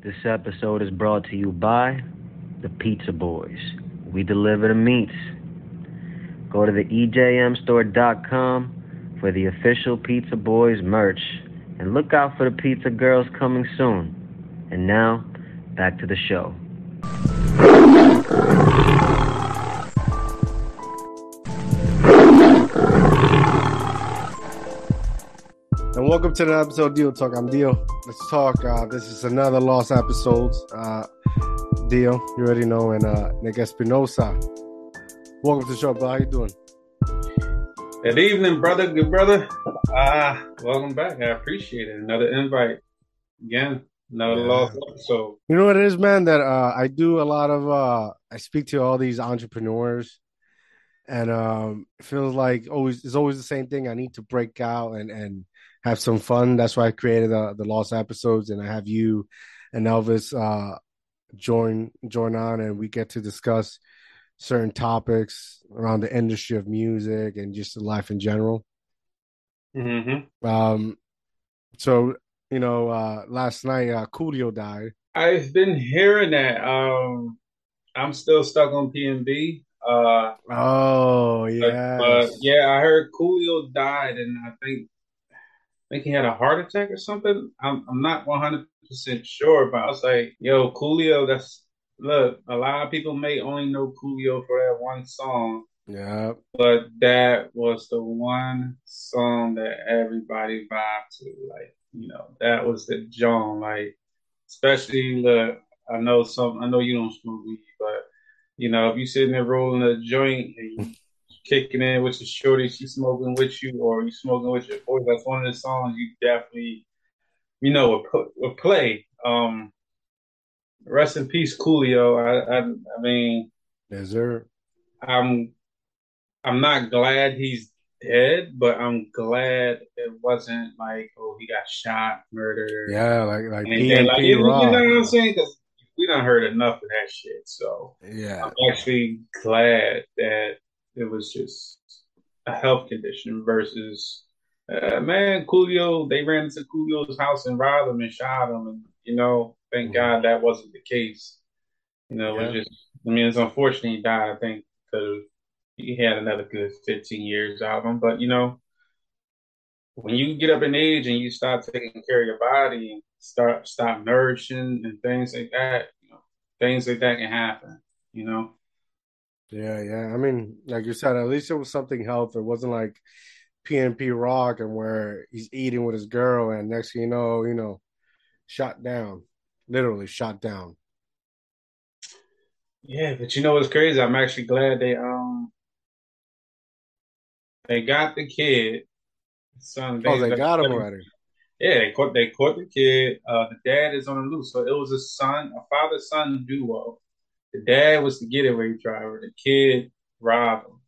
This episode is brought to you by the Pizza Boys. We deliver the meats. Go to the EJMstore.com for the official Pizza Boys merch and look out for the Pizza Girls coming soon. And now, back to the show. Welcome to the episode of Deal Talk. I'm Deal. Let's talk. Uh, this is another lost episode. Uh, Dio, you already know, and uh, Nick Espinosa. Welcome to the show, bro. How you doing? Good evening, brother. Good brother. Ah, welcome back. I appreciate it. Another invite. Again, another Yeah. lost episode. You know what it is, man? That uh, I do a lot of. Uh, I speak to all these entrepreneurs, and um, it feels like always it's always the same thing. I need to break out and and have some fun. That's why I created the the lost episodes, and I have you and Elvis uh, join join on, and we get to discuss certain topics around the industry of music and just life in general. Mm-hmm. Um, so you know, uh, last night uh, Coolio died. I've been hearing that. Um, I'm still stuck on PNB. Uh, Oh yeah, yeah, I heard Coolio died, and I think I think he had a heart attack or something. I'm I'm not 100 percent sure, but I was like, yo, Coolio. That's look. A lot of people may only know Coolio for that one song. yeah, But that was the one song that everybody vibed to. Like, you know, that was the John. Like, especially look, I know some I know you don't smoke weed, but you know, if you sitting there rolling a joint and you kicking in with your shorty, she smoking with you, or you smoking with your boy. that's one of the songs you definitely you know would play. Um rest in peace, Coolio. I I, I mean is there? I'm I'm not glad he's dead, but I'm glad it wasn't like, oh, he got shot, murdered, Yeah, like like anything like PNB you know what I'm saying? Because we done heard enough of that shit. So Yeah, I'm actually glad that it was just a health condition versus, uh, man, Coolio. They ran into Coolio's house and robbed him and shot him, and you know, thank Mhm. God that wasn't the case. You know, it was just. I mean, it's unfortunate he died. I think because he had another good 15 years out of him. But, you know, when you get up in age and you start taking care of your body and start stop nourishing and things like that, you know, things like that can happen, you know. Yeah, yeah. I mean, like you said, at least it was something health. It wasn't like PNB Rock and where he's eating with his girl, and next thing you know, you know, shot down, literally shot down. Yeah, but you know what's crazy? I'm actually glad they um they got the kid. Son, Oh, they got him already. Yeah, they caught they caught the kid. Uh, the dad is on the loose, so it was a son, a father son duo. The dad was the getaway driver. The kid robbed him,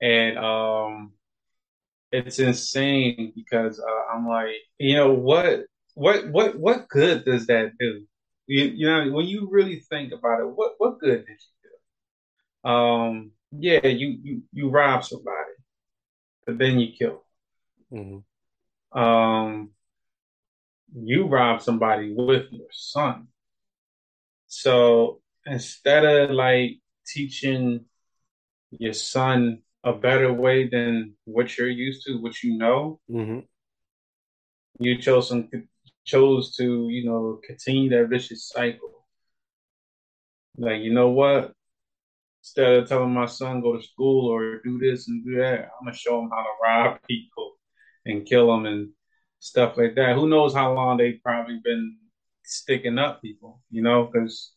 and um, it's insane because uh, I'm like, you know what, what, what, what good does that do? You, you know, when you really think about it, what what good did you do? Um, yeah, you you you rob somebody, but then you kill. hmm um, you rob somebody with your son. So instead of like teaching your son a better way than what you're used to, what you know, hmm you chose some chose to you know continue that vicious cycle. Like you know what? Instead of telling my son go to school or do this and do that, I'm gonna show him how to rob people and kill them and stuff like that. Who knows how long they've probably been sticking up people, you know? Because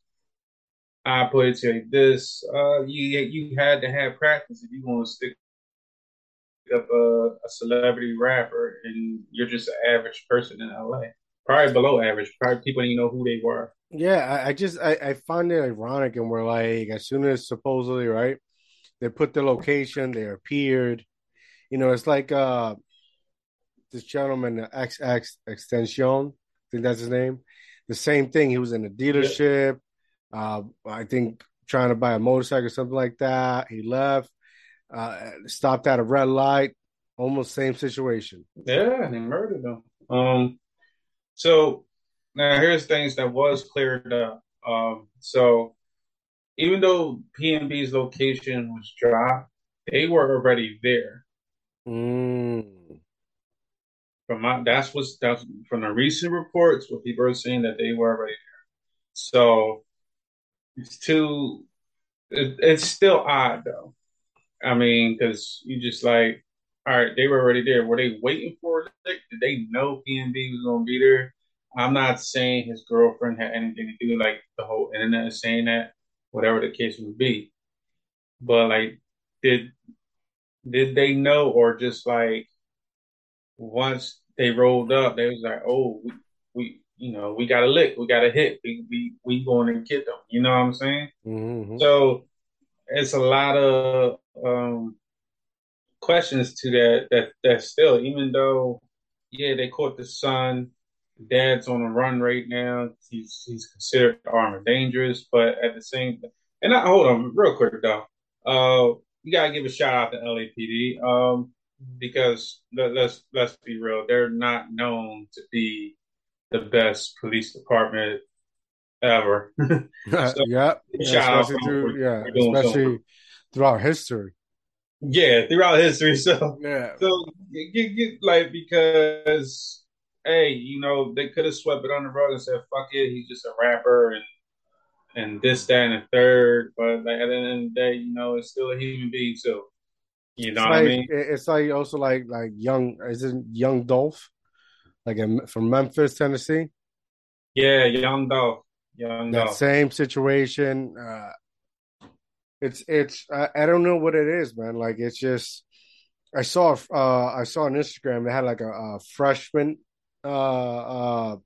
I put it to you like this: uh, you you had to have practice if you want to stick up a, a celebrity rapper and you're just an average person in LA. Probably below average. Probably people didn't even know who they were. Yeah, I, I just I, I find it ironic, and we're like, as soon as supposedly right, they put the location, they appeared. You know, it's like uh this gentleman, XX Extension, I think that's his name. The same thing. He was in a dealership. Uh, I think trying to buy a motorcycle or something like that. He left, uh, stopped at a red light. Almost same situation. Yeah, they murdered them. Um, so now here's things that was cleared up. Um, so even though PNB's location was dropped, they were already there. Mm. From my, that's what's that's from the recent reports, what people are saying that they were already there. So it's too. It, it's still odd though. I mean, because you just like, all right, they were already there. Were they waiting for it? Did they know PNB was to be there? I'm not saying his girlfriend had anything to do, like the whole internet is saying that, whatever the case would be. But like, did did they know, or just like once they rolled up, they was like, oh, we, we you know, we got a lick, we got a hit, we we we going to get them. You know what I'm saying? Mm-hmm. So it's a lot of um, questions to that that that still, even though yeah, they caught the son, dad's on a run right now. He's he's considered armed and dangerous, but at the same and I, hold on real quick though. Uh, you gotta give a shout out to LAPD um, because let, let's let's be real, they're not known to be the best police department ever. so, yeah, especially through, yeah, especially something. throughout history. Yeah, throughout history. So yeah, so get, get like because hey, you know they could have swept it on the rug and said fuck it, he's just a rapper and and this, that, and the third. But like at the end of the day, you know, it's still a human being too. You know it's what like, I mean? It's like also like like young is it Young Dolph, like from Memphis, Tennessee. Yeah, Young Dolph. Young that same situation. Uh, it's it's I, I don't know what it is, man. Like it's just I saw uh I saw on Instagram they had like a, a freshman uh uh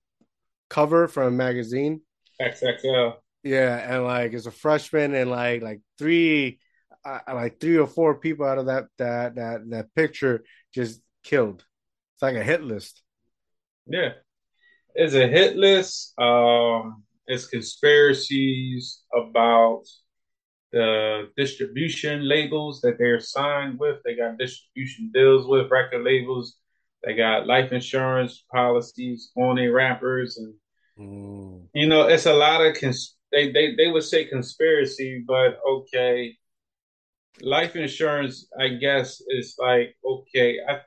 cover from a magazine. XXL. Yeah, and like it's a freshman and like like three uh, like three or four people out of that that that that picture just killed. It's like a hit list. Yeah. It's a hit list. Um it's conspiracies about the distribution labels that they're signed with. They got distribution deals with record labels. They got life insurance policies on their rappers, and mm. you know it's a lot of cons- they they they would say conspiracy, but okay, life insurance I guess is like okay. I,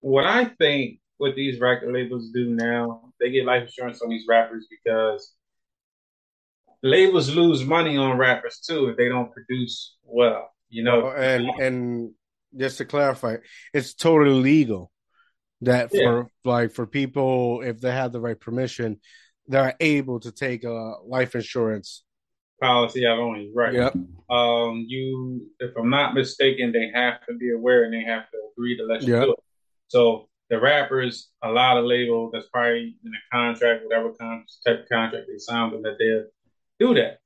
what I think what these record labels do now, they get life insurance on these rappers because labels lose money on rappers too if they don't produce well. You know, oh, and and just to clarify, it's totally legal that yeah. for like for people if they have the right permission, they're able to take a life insurance policy out only. Right. Yep. Um, you, if I'm not mistaken, they have to be aware and they have to agree to let you yep. do it. So the rappers, a lot of label that's probably in a contract, whatever con- type of contract they signed with, that they're do that.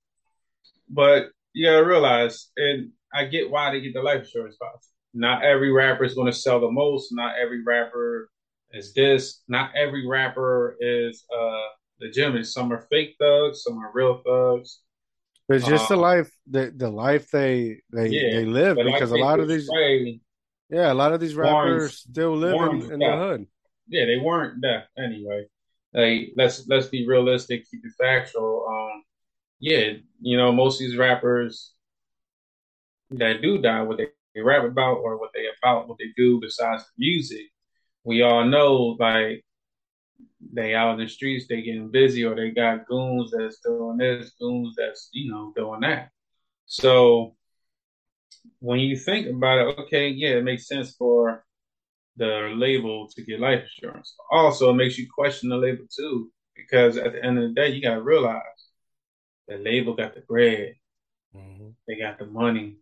But you gotta realize, and I get why they get the life insurance policy. Not every rapper is going to sell the most. Not every rapper is this. Not every rapper is uh legitimate. Some are fake thugs. Some are real thugs. It's just um, the life, the the life they they yeah, they live because a lot of these, yeah, a lot of these rappers still live in, in the hood. Yeah, they weren't that anyway. Like let's let's be realistic, keep it factual. Um, yeah, you know, most of these rappers that do die, what they, they rap about or what they about, what they do besides the music, we all know like they out in the streets, they getting busy, or they got goons that's doing this, goons that's you know doing that. So when you think about it, okay, yeah, it makes sense for the label to get life insurance. Also, it makes you question the label too, because at the end of the day, you gotta realize the label got the bread. Mm-hmm. They got the money.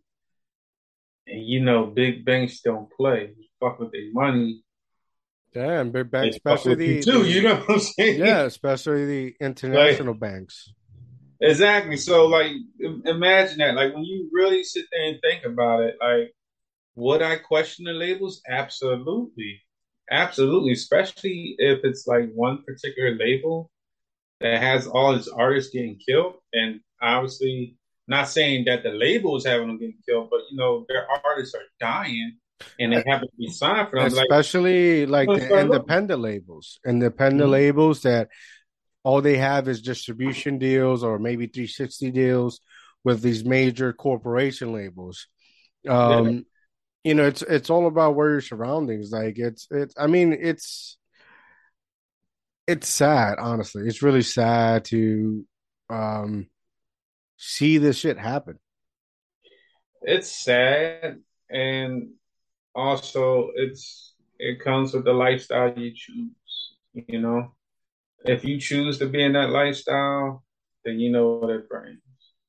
And you know, big banks don't play. You fuck with their money. Yeah, and big banks, especially the, too, the, you know what I'm saying? Yeah, especially the international like, banks. Exactly. So, like, imagine that. Like, when you really sit there and think about it, like, would I question the labels? Absolutely, absolutely. Especially if it's like one particular label that has all its artists getting killed, and obviously not saying that the label is having them getting killed, but you know their artists are dying and they have to be signed for them. Especially like, like the independent labels, independent mm-hmm. labels that all they have is distribution deals or maybe 360 deals with these major corporation labels. Um, yeah. You know, it's it's all about where your surroundings. Like it's it's. I mean, it's it's sad. Honestly, it's really sad to um see this shit happen. It's sad, and also it's it comes with the lifestyle you choose. You know, if you choose to be in that lifestyle, then you know what it brings.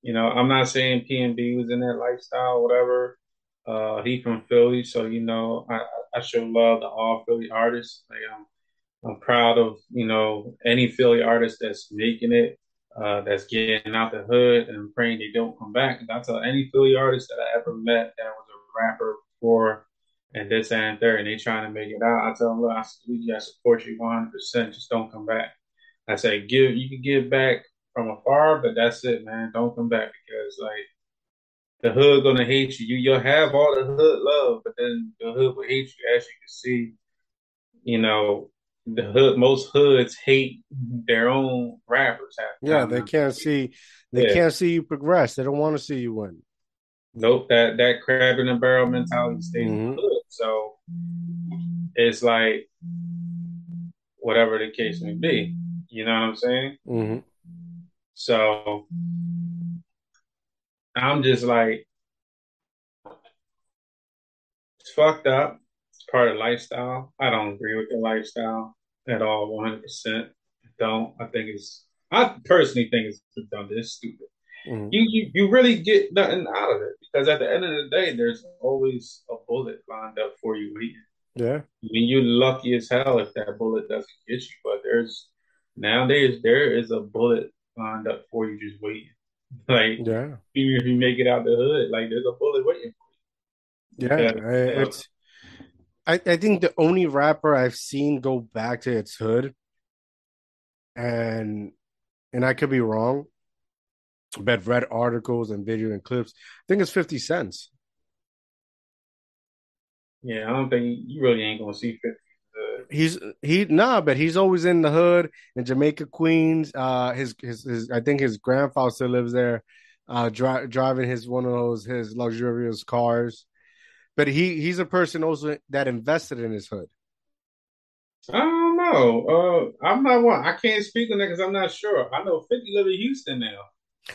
You know, I'm not saying PNB was in that lifestyle, whatever. Uh, he from Philly, so you know, I, I show love to all Philly artists. Like I'm, I'm proud of you know any Philly artist that's making it, uh, that's getting out the hood, and praying they don't come back. And I tell any Philly artist that I ever met that was a rapper before and this and third, and they trying to make it out. I tell them, look, I, we I support you 100. percent Just don't come back. I say, give you can give back from afar, but that's it, man. Don't come back because like the hood gonna hate you. You you'll have all the hood love, but then the hood will hate you. As you can see, you know, the hood most hoods hate their own rappers. Yeah, they can't see they yeah. can't see you progress. They don't want to see you win. Nope, that that crab in the barrel mentality stays mm-hmm. in the hood. So it's like whatever the case may be. You know what I'm saying? Mm-hmm. So I'm just like, it's fucked up. It's part of lifestyle. I don't agree with the lifestyle at all, 100%. I don't. I think it's, I personally think it's dumb. It's stupid. Mm-hmm. You, you you really get nothing out of it because at the end of the day, there's always a bullet lined up for you waiting. Yeah. I mean, you're lucky as hell if that bullet doesn't get you, but there's nowadays there is a bullet lined up for you just waiting. Like, yeah, even if you make it out the hood, like there's a bullet waiting for you. Yeah, yeah. it's. I, I think the only rapper I've seen go back to its hood, and and I could be wrong, but read articles and video and clips. I think it's Fifty Cents. Yeah, I don't think you really ain't gonna see Fifty he's he nah, but he's always in the hood in Jamaica, Queens. Uh, his his, his I think his grandfather still lives there, uh, dri- driving his one of those his luxurious cars. But he he's a person also that invested in his hood. I don't know. Uh, I'm not one. I can't speak on that because I'm not sure. I know 50 live in Houston now.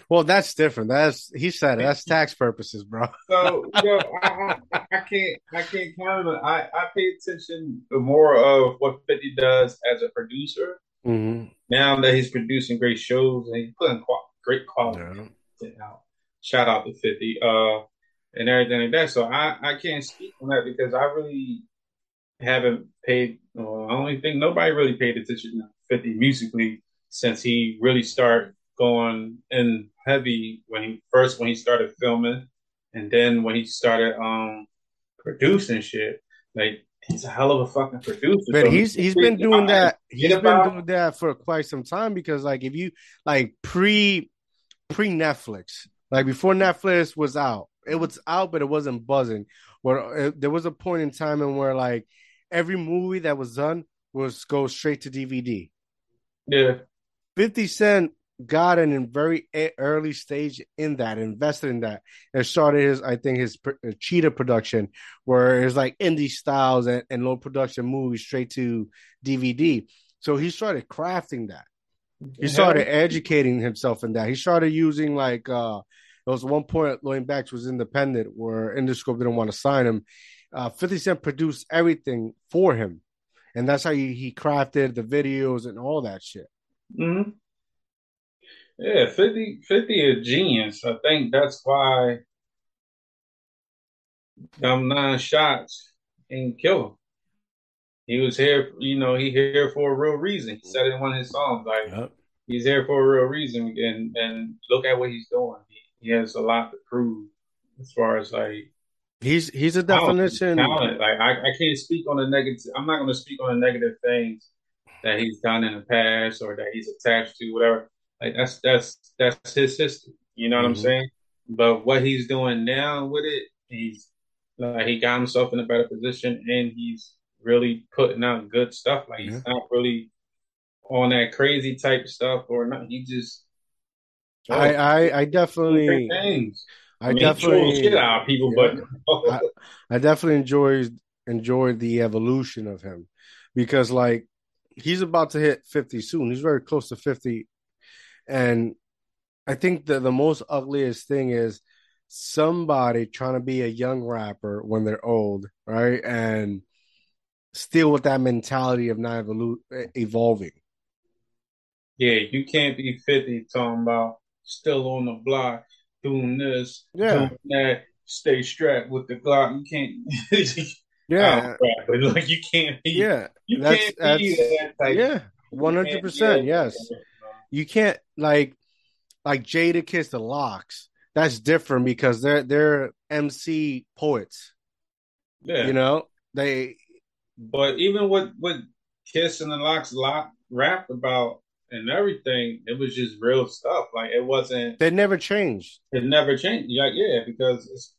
Well, that's different. That's he said it. that's tax purposes, bro. so I, I, I, can't I can't count on. I I pay attention more of what Fifty does as a producer. Mm-hmm. Now that he's producing great shows and he's putting qual- great quality yeah. out. Shout out to Fifty uh, and everything like that. So I I can't speak on that because I really haven't paid. Well, I don't think nobody really paid attention to Fifty musically since he really started going in heavy when he first when he started filming, and then when he started um producing shit. Like he's a hell of a fucking producer. But so he's he's been doing that. He's been doing that for quite some time because like if you like pre pre Netflix, like before Netflix was out, it was out, but it wasn't buzzing. Where it, there was a point in time in where like every movie that was done was go straight to DVD. Yeah. 50 Cent got in a very early stage in that, invested in that, and started his, I think, his uh, Cheetah production, where it's like indie styles and, and low production movies straight to DVD. So he started crafting that. He started educating himself in that. He started using like uh there was one point Lloyd Banks was independent where Interscope didn't want to sign him. Uh, 50 Cent produced everything for him. And that's how he, he crafted the videos and all that shit. Mm-hmm. Yeah, 50, 50 a genius. I think that's why them nine shots and kill him. He was here, you know, he here for a real reason. He said in one of his songs, like yep. he's here for a real reason. And and look at what he's doing. He, he has a lot to prove as far as like he's he's a definition. Talent. Like I, I can't speak on the negative. I'm not going to speak on the negative things that he's done in the past or that he's attached to, whatever. Like that's that's that's his system. You know what mm-hmm. I'm saying? But what he's doing now with it, he's like he got himself in a better position and he's really putting out good stuff. Like he's not really on that crazy type stuff or not. He just I, I, I definitely, things. I, I mean, definitely, shit out of people, yeah. but I, I definitely enjoyed enjoyed the evolution of him because like he's about to hit 50 soon. He's very close to 50. And I think that the most ugliest thing is somebody trying to be a young rapper when they're old, right? And still with that mentality of not evolu- evolving. Yeah, you can't be 50 talking about still on the block doing this, Yeah. doing that, stay strapped with the Glock. You can't. Yeah. But like you can't be. Yeah. You That's can't be that type. yeah. One hundred percent. You can't like like Jadakiss the LOX. That's different because they're they're MC poets. Yeah. You know, they But even with with Kiss and the LOX lot rapped about and everything, it was just real stuff. Like it wasn't. they never changed. It never changed. Like yeah, because it's,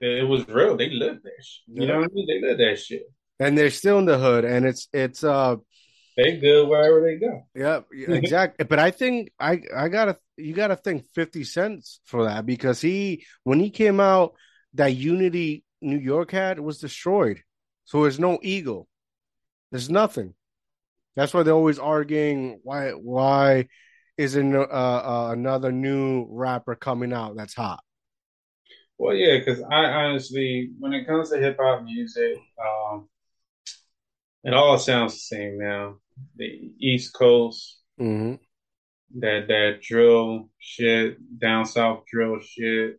it was real. They lived that shit. You know what I mean? They lived that shit. And they're still in the hood and it's it's uh They good wherever they go. yeah, exactly. but I think I I gotta you gotta think fifty cents for that because he when he came out, that unity New York had was destroyed. So there's no ego. There's nothing. That's why they're always arguing why why isn't uh, uh, another new rapper coming out that's hot? Well, yeah, because I honestly, when it comes to hip hop music, um, it all sounds the same now. The East Coast, Mm-hmm. that that drill shit, down south drill shit,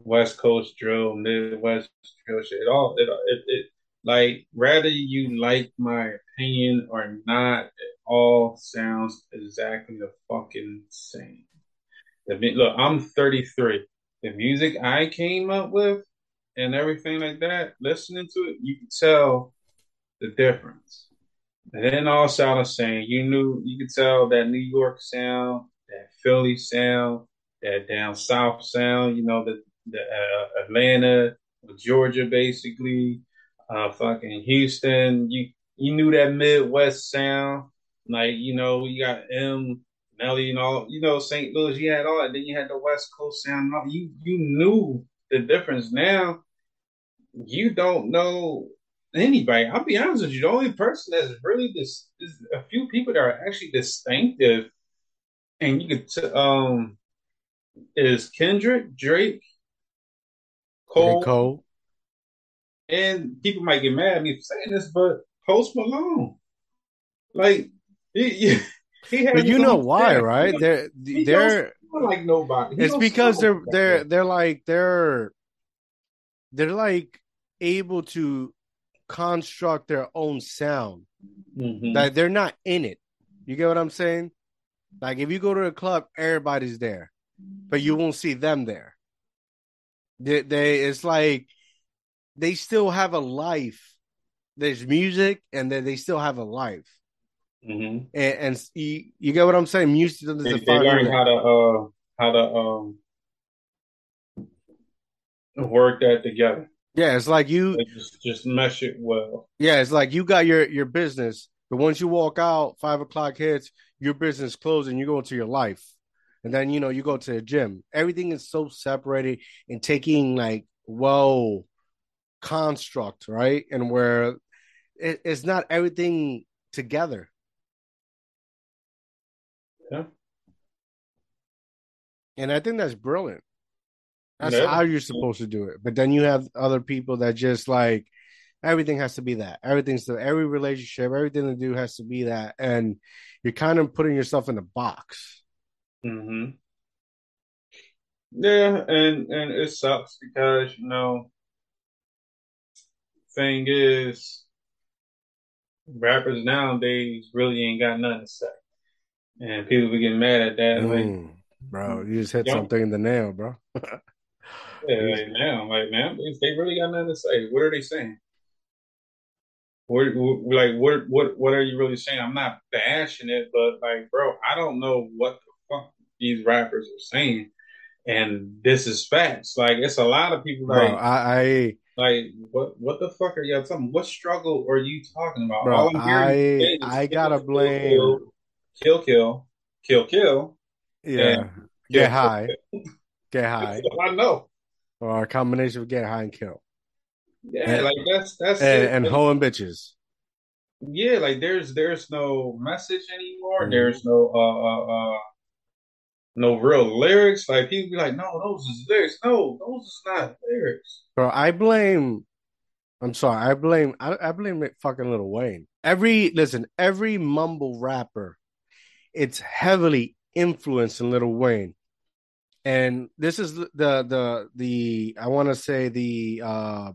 West Coast drill, Midwest drill shit. It all it it, it like whether you like my opinion or not, it all sounds exactly the fucking same. The look, I'm 33. The music I came up with and everything like that, listening to it, you can tell the difference. And then all sound the same. You knew you could tell that New York sound, that Philly sound, that down south sound. You know the the uh, Atlanta, Georgia, basically, uh, fucking Houston. You you knew that Midwest sound. Like you know you got M, Nelly, and all. You know St. Louis. You had all that. Then you had the West Coast sound. and You you knew the difference. Now you don't know anybody. I'll be honest with you. The only person that's really this is a few people that are actually distinctive, and you could t- um is Kendrick, Drake, Cole, Cole. and people might get mad at me for saying this, but Post Malone, like he, he, But you know why, style. right? They're they're like nobody. He it's because they're like they're that. they're like they're they're like able to construct their own sound. Mhm. that they're not in it. You get what i'm saying? Like if you go to a club everybody's there but you won't see them there. They, they it's like they still have a life. There's music and then they still have a life. Mhm. and, and you, you get what i'm saying? Music doesn't They, they define learn how to uh how to um work that together. Yeah it's like you just just mesh it well. Yeah, it's like you got your your business, but once you walk out, five o'clock hits, your business closes, and you go into your life, and then you know you go to the gym. Everything is so separated and taking like well construct, right? And where it, it's not everything together. Yeah. And I think that's brilliant. That's Yeah. how you're supposed to do it. But then you have other people that just like everything has to be that. Everything's the every relationship, everything to do has to be that. And you're kind of putting yourself in a box. hmm Yeah, and and it sucks because you know, thing is, rappers nowadays really ain't got nothing to say, and people be getting mad at that. Like, Mm, bro, you just hit something in the nail, bro. yeah, like now, like now, they really got nothing to say, what are they saying? What, like what what what are you really saying? I'm not bashing it, but like, bro, I don't know what the fuck these rappers are saying, and this is facts. Like, it's a lot of people Bro, like. I, I Like what? What the fuck are y'all talking? What struggle are you talking about? bro. I I gotta kill, blame. kill, kill, kill, kill, Yeah, get high, get high, I know. Or a combination of get high and kill, Yeah, and like that's that's and, it. and hoeing bitches. yeah, like there's there's no message anymore. Mhm. There's no uh uh uh no real lyrics. Like people be like, no, those is lyrics. No, those is not lyrics. Bro, I blame. I'm sorry. I blame. I, I blame it fucking Little Wayne. Every listen, every mumble rapper, it's heavily influenced in Little Wayne, and this is the the the, the I want to say the uh,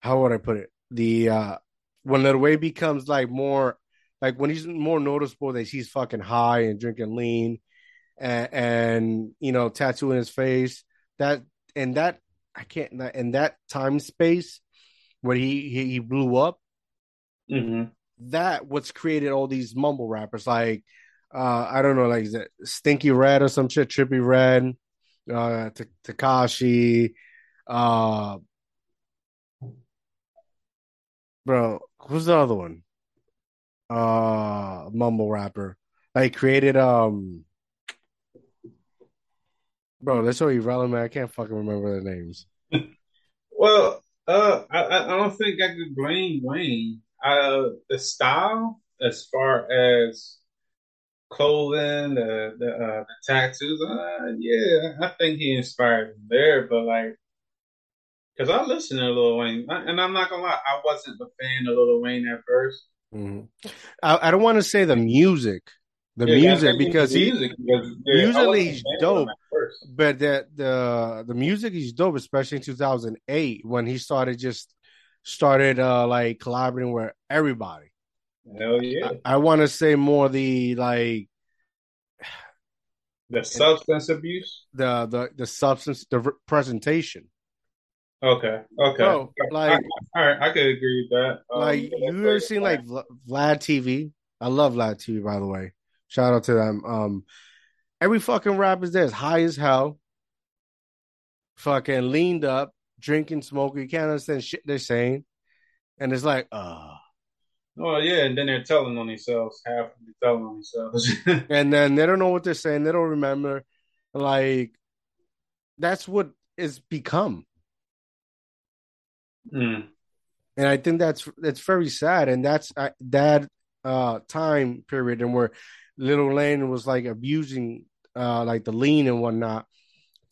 how would I put it? The uh, when Little Wayne becomes like more like when he's more noticeable that he's fucking high and drinking lean, and, and you know tattooing his face. That and that I can't in that time space where he he, he blew up. Mm-hmm. That what's created all these mumble rappers like uh I don't know like Stinky Red or some shit, Trippie Redd, uh Tekashi, uh bro, who's the other one? Uh mumble rapper. Like created um bro, they're so irrelevant. I can't fucking remember their names. Well, uh, I I don't think I could blame Wayne. Uh, the style, as far as clothing, the the, uh, the tattoos, uh, yeah, I think he inspired me there. But like, because I listened to Lil Wayne, and I'm not gonna lie, I wasn't a fan of Lil Wayne at 1st Mhm. I, I don't want to say the music, the Yeah, music because the he music because yeah, I musically wasn't a he's fan of him dope, but the the the music he's dope, especially in 2008 when he started just started uh like collaborating with everybody. Hell yeah, I, I want to say more the like the substance abuse. the the the substance, the re- presentation, Okay, okay, bro. I, Like all right, I could agree with that. Um, like you ever seen like Vlad TV? I love Vlad TV, by the way. Shout out to them. Um, every fucking rapper's there is high as hell, fucking leaned up, drinking, smoking. You can't understand shit they're saying, and it's like, uh Oh yeah, and then they're telling on themselves. Half of them telling on themselves. and then they don't know what they're saying. They don't remember. Like that's what it's become, mm. and I think that's that's very sad. And that's uh, that uh time period and where Little Wayne was like abusing uh like the lean and whatnot.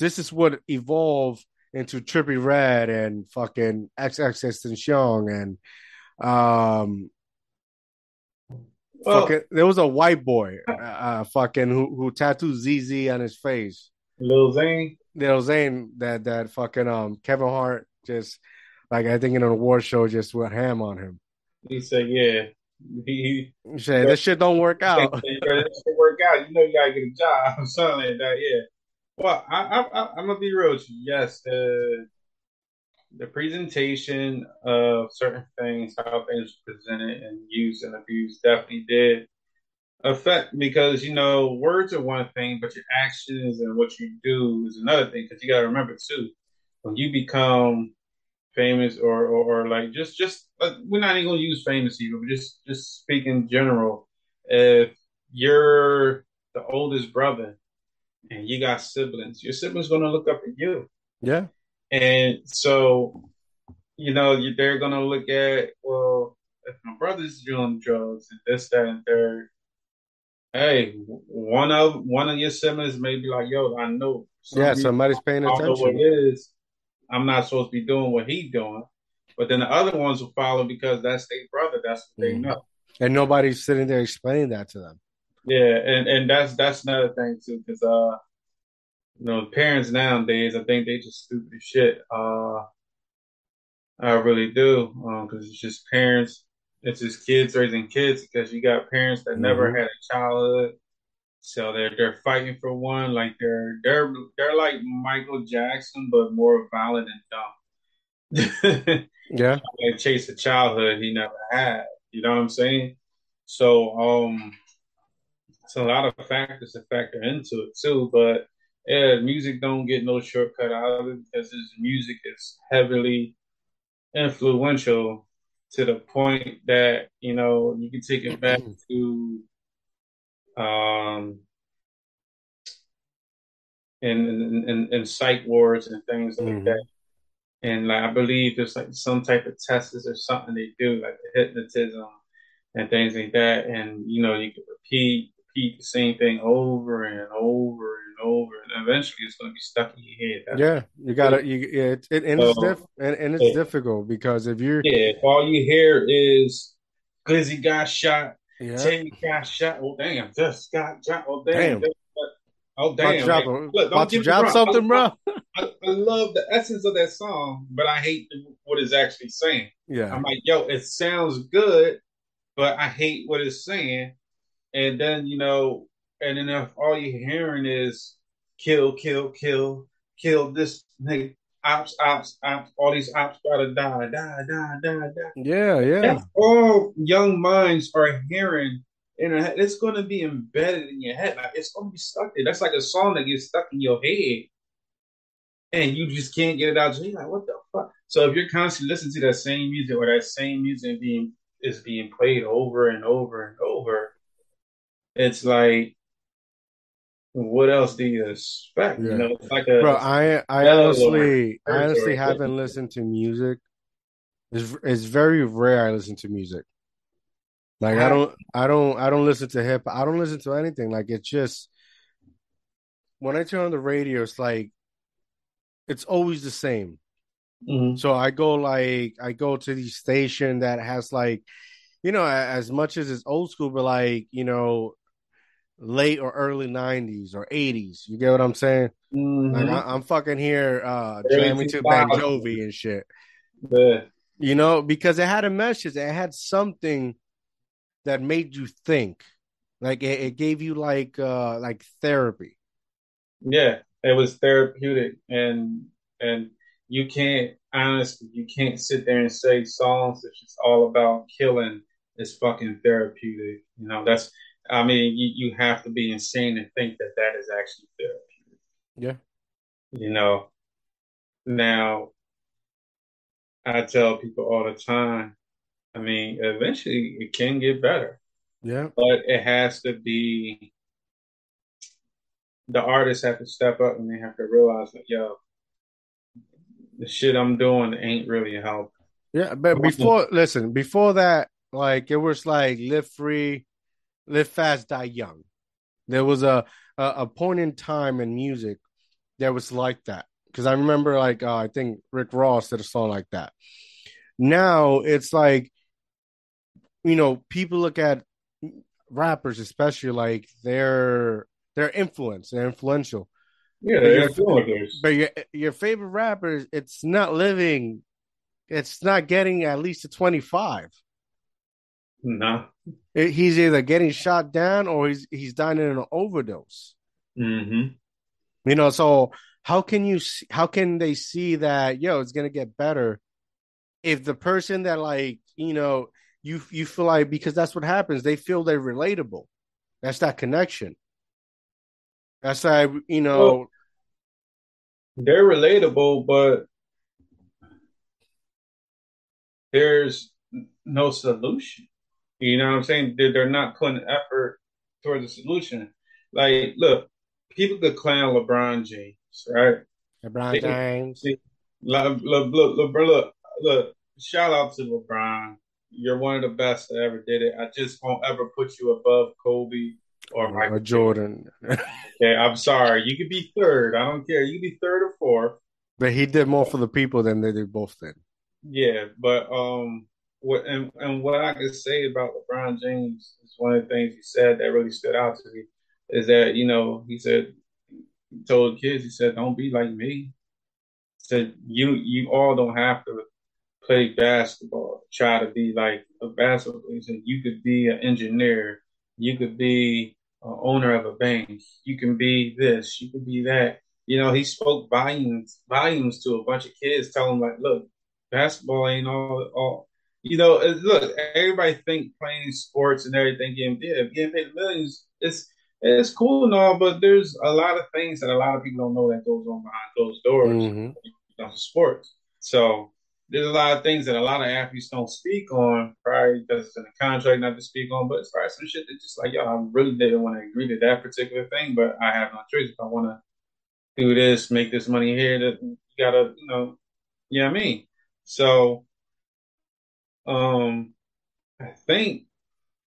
This is what evolved into Trippie Redd and fucking XXXTentacion and um Well, fucking there was a white boy uh, uh fucking who who tattooed ZZ on his face. Lil Zane. Little Zane that that fucking um Kevin Hart just like I think in an award show just went ham on him. He said, "Yeah, he, He said this shit don't work out. this should work out. You know, you gotta get a job, something like that." Yeah. Well, I, I, I, I'm gonna be real with you. Yes, the the presentation of certain things, how things presented and used and abused, definitely did affect because you know words are one thing, but your actions and what you do is another thing. Because you got to remember too, when you become famous or, or, or like just just uh, we're not even gonna use famous even, but just just speak in general. If you're the oldest brother and you got siblings, your siblings gonna look up at you, Yeah. And so you know they're gonna look at well if my brother's doing drugs and this that and third hey, one of one of your siblings may be like, "Yo, I know, Yeah, somebody's paying don't know what it attention. is. I'm not supposed to be doing what he's doing." But then the other ones will follow because that's their brother. That's what they Mhm. know. And nobody's sitting there explaining that to them. Yeah, and and that's that's another thing too, because uh, you know, parents nowadays, I think they just stupid as shit. Uh, I really do, um, because it's just parents, it's just kids raising kids. Because you got parents that never Mhm. had a childhood, So they're they're fighting for one, like they're they're they're like Michael Jackson, but more violent and dumb. Yeah. like chase a childhood he never had. You know what I'm saying? So um, it's a lot of factors to factor into it too. But yeah, music don't get no shortcut out of it because his music is heavily influential to the point that you know you can take it back to um and and, and psych wards and things like mm-hmm. that. And like I believe there's like some type of tests or something they do, like the hypnotism and things like that. And you know, you can repeat repeat the same thing over and over and over, and eventually it's going to be stuck in your head. That's yeah, you gotta. You yeah, it, it, and so, it's diff, and, and it's yeah. difficult because if you're yeah, if all you hear is Glizzy got shot, yeah. Tammy got shot. Oh damn, just got shot. Oh damn. damn. Oh damn! About to drop, Look, about to drop something, bro. I, I, love the essence of that song, but I hate what it's actually saying. Yeah, I'm like, yo, it sounds good, but I hate what it's saying. And then you know, and then if all you're hearing is kill, kill, kill, kill this nigga, ops, ops, ops, all these ops gotta die, die, die, die, die. Yeah, yeah. That's all young minds are hearing in a, it's going to be embedded in your head. Like it's going to be stuck there. That's like a song that gets stuck in your head, and you just can't get it out. You're like, what the fuck? So if you're constantly listening to that same music or that same music being is being played over and over and over, it's like, what else do you expect? Yeah. You know, it's like a bro. I I honestly I honestly haven't listened to music. It's it's very rare I listen to music. Like I don't, I don't, I don't listen to hip. I don't listen to anything. Like it's just when I turn on the radio, it's like it's always the same. Mm-hmm. So I go like I go to the station that has like, you know, as much as it's old school, but like you know, late or early '90s or '80s. You get what I'm saying? Mm-hmm. Like I, am fucking here uh jamming to Bon Jovi and shit. Yeah. You know, because it had a message. It had something that made you think like it, it gave you like uh like therapy yeah it was therapeutic and and you can't honestly you can't sit there and say songs that's just all about killing is fucking therapeutic you know that's i mean you, you have to be insane to think that that is actually therapeutic yeah you know now i tell people all the time I mean, eventually it can get better. Yeah. But it has to be the artists have to step up and they have to realize that, yo, the shit I'm doing ain't really helping. Yeah, but before listen, before that, like it was like live free, live fast, die young. There was a a, a point in time in music that was like that. Because I remember like uh, I think Rick Ross did a song like that. Now it's like you know, people look at rappers, especially like their their influence, they're influential. Yeah, they're influencers. But your your favorite rappers, it's not living, it's not getting at least a twenty five. No, he's either getting shot down or he's he's dying in an overdose. Mm-hmm. You know, so how can you how can they see that yo it's gonna get better if the person that like you know you you feel like because that's what happens. They feel they're relatable. That's that connection. That's like you know. Well, they're relatable, but there's no solution. You know what I'm saying? They're, they're not putting effort towards a solution. Like, look, people could clown LeBron James, right? LeBron James. look, look, look, look, look, shout out to LeBron you're one of the best that ever did it. I just won't ever put you above Kobe or Michael or Jordan. okay, I'm sorry. You could be third. I don't care. You could be third or fourth. But he did more for the people than they did both did. Yeah, but um, and, and what I can say about LeBron James is one of the things he said that really stood out to me is that you know he said he told kids he said don't be like me. He said you you all don't have to play basketball, try to be like a basketball player. said you could be an engineer, you could be an owner of a bank, you can be this, you could be that. You know, he spoke volumes volumes to a bunch of kids, telling them like, look, basketball ain't all all. You know, look, everybody think playing sports and everything getting yeah, getting paid millions. It's it's cool and all, but there's a lot of things that a lot of people don't know that goes on behind closed doors Mhm. mm sports. So there's a lot of things that a lot of athletes don't speak on, probably because it's in the contract not to speak on, but it's probably some shit that just like, yo, I really didn't want to agree to that particular thing, but I have no choice. If I want to do this, make this money here, that you gotta, you know, you know what I mean? So, um, I think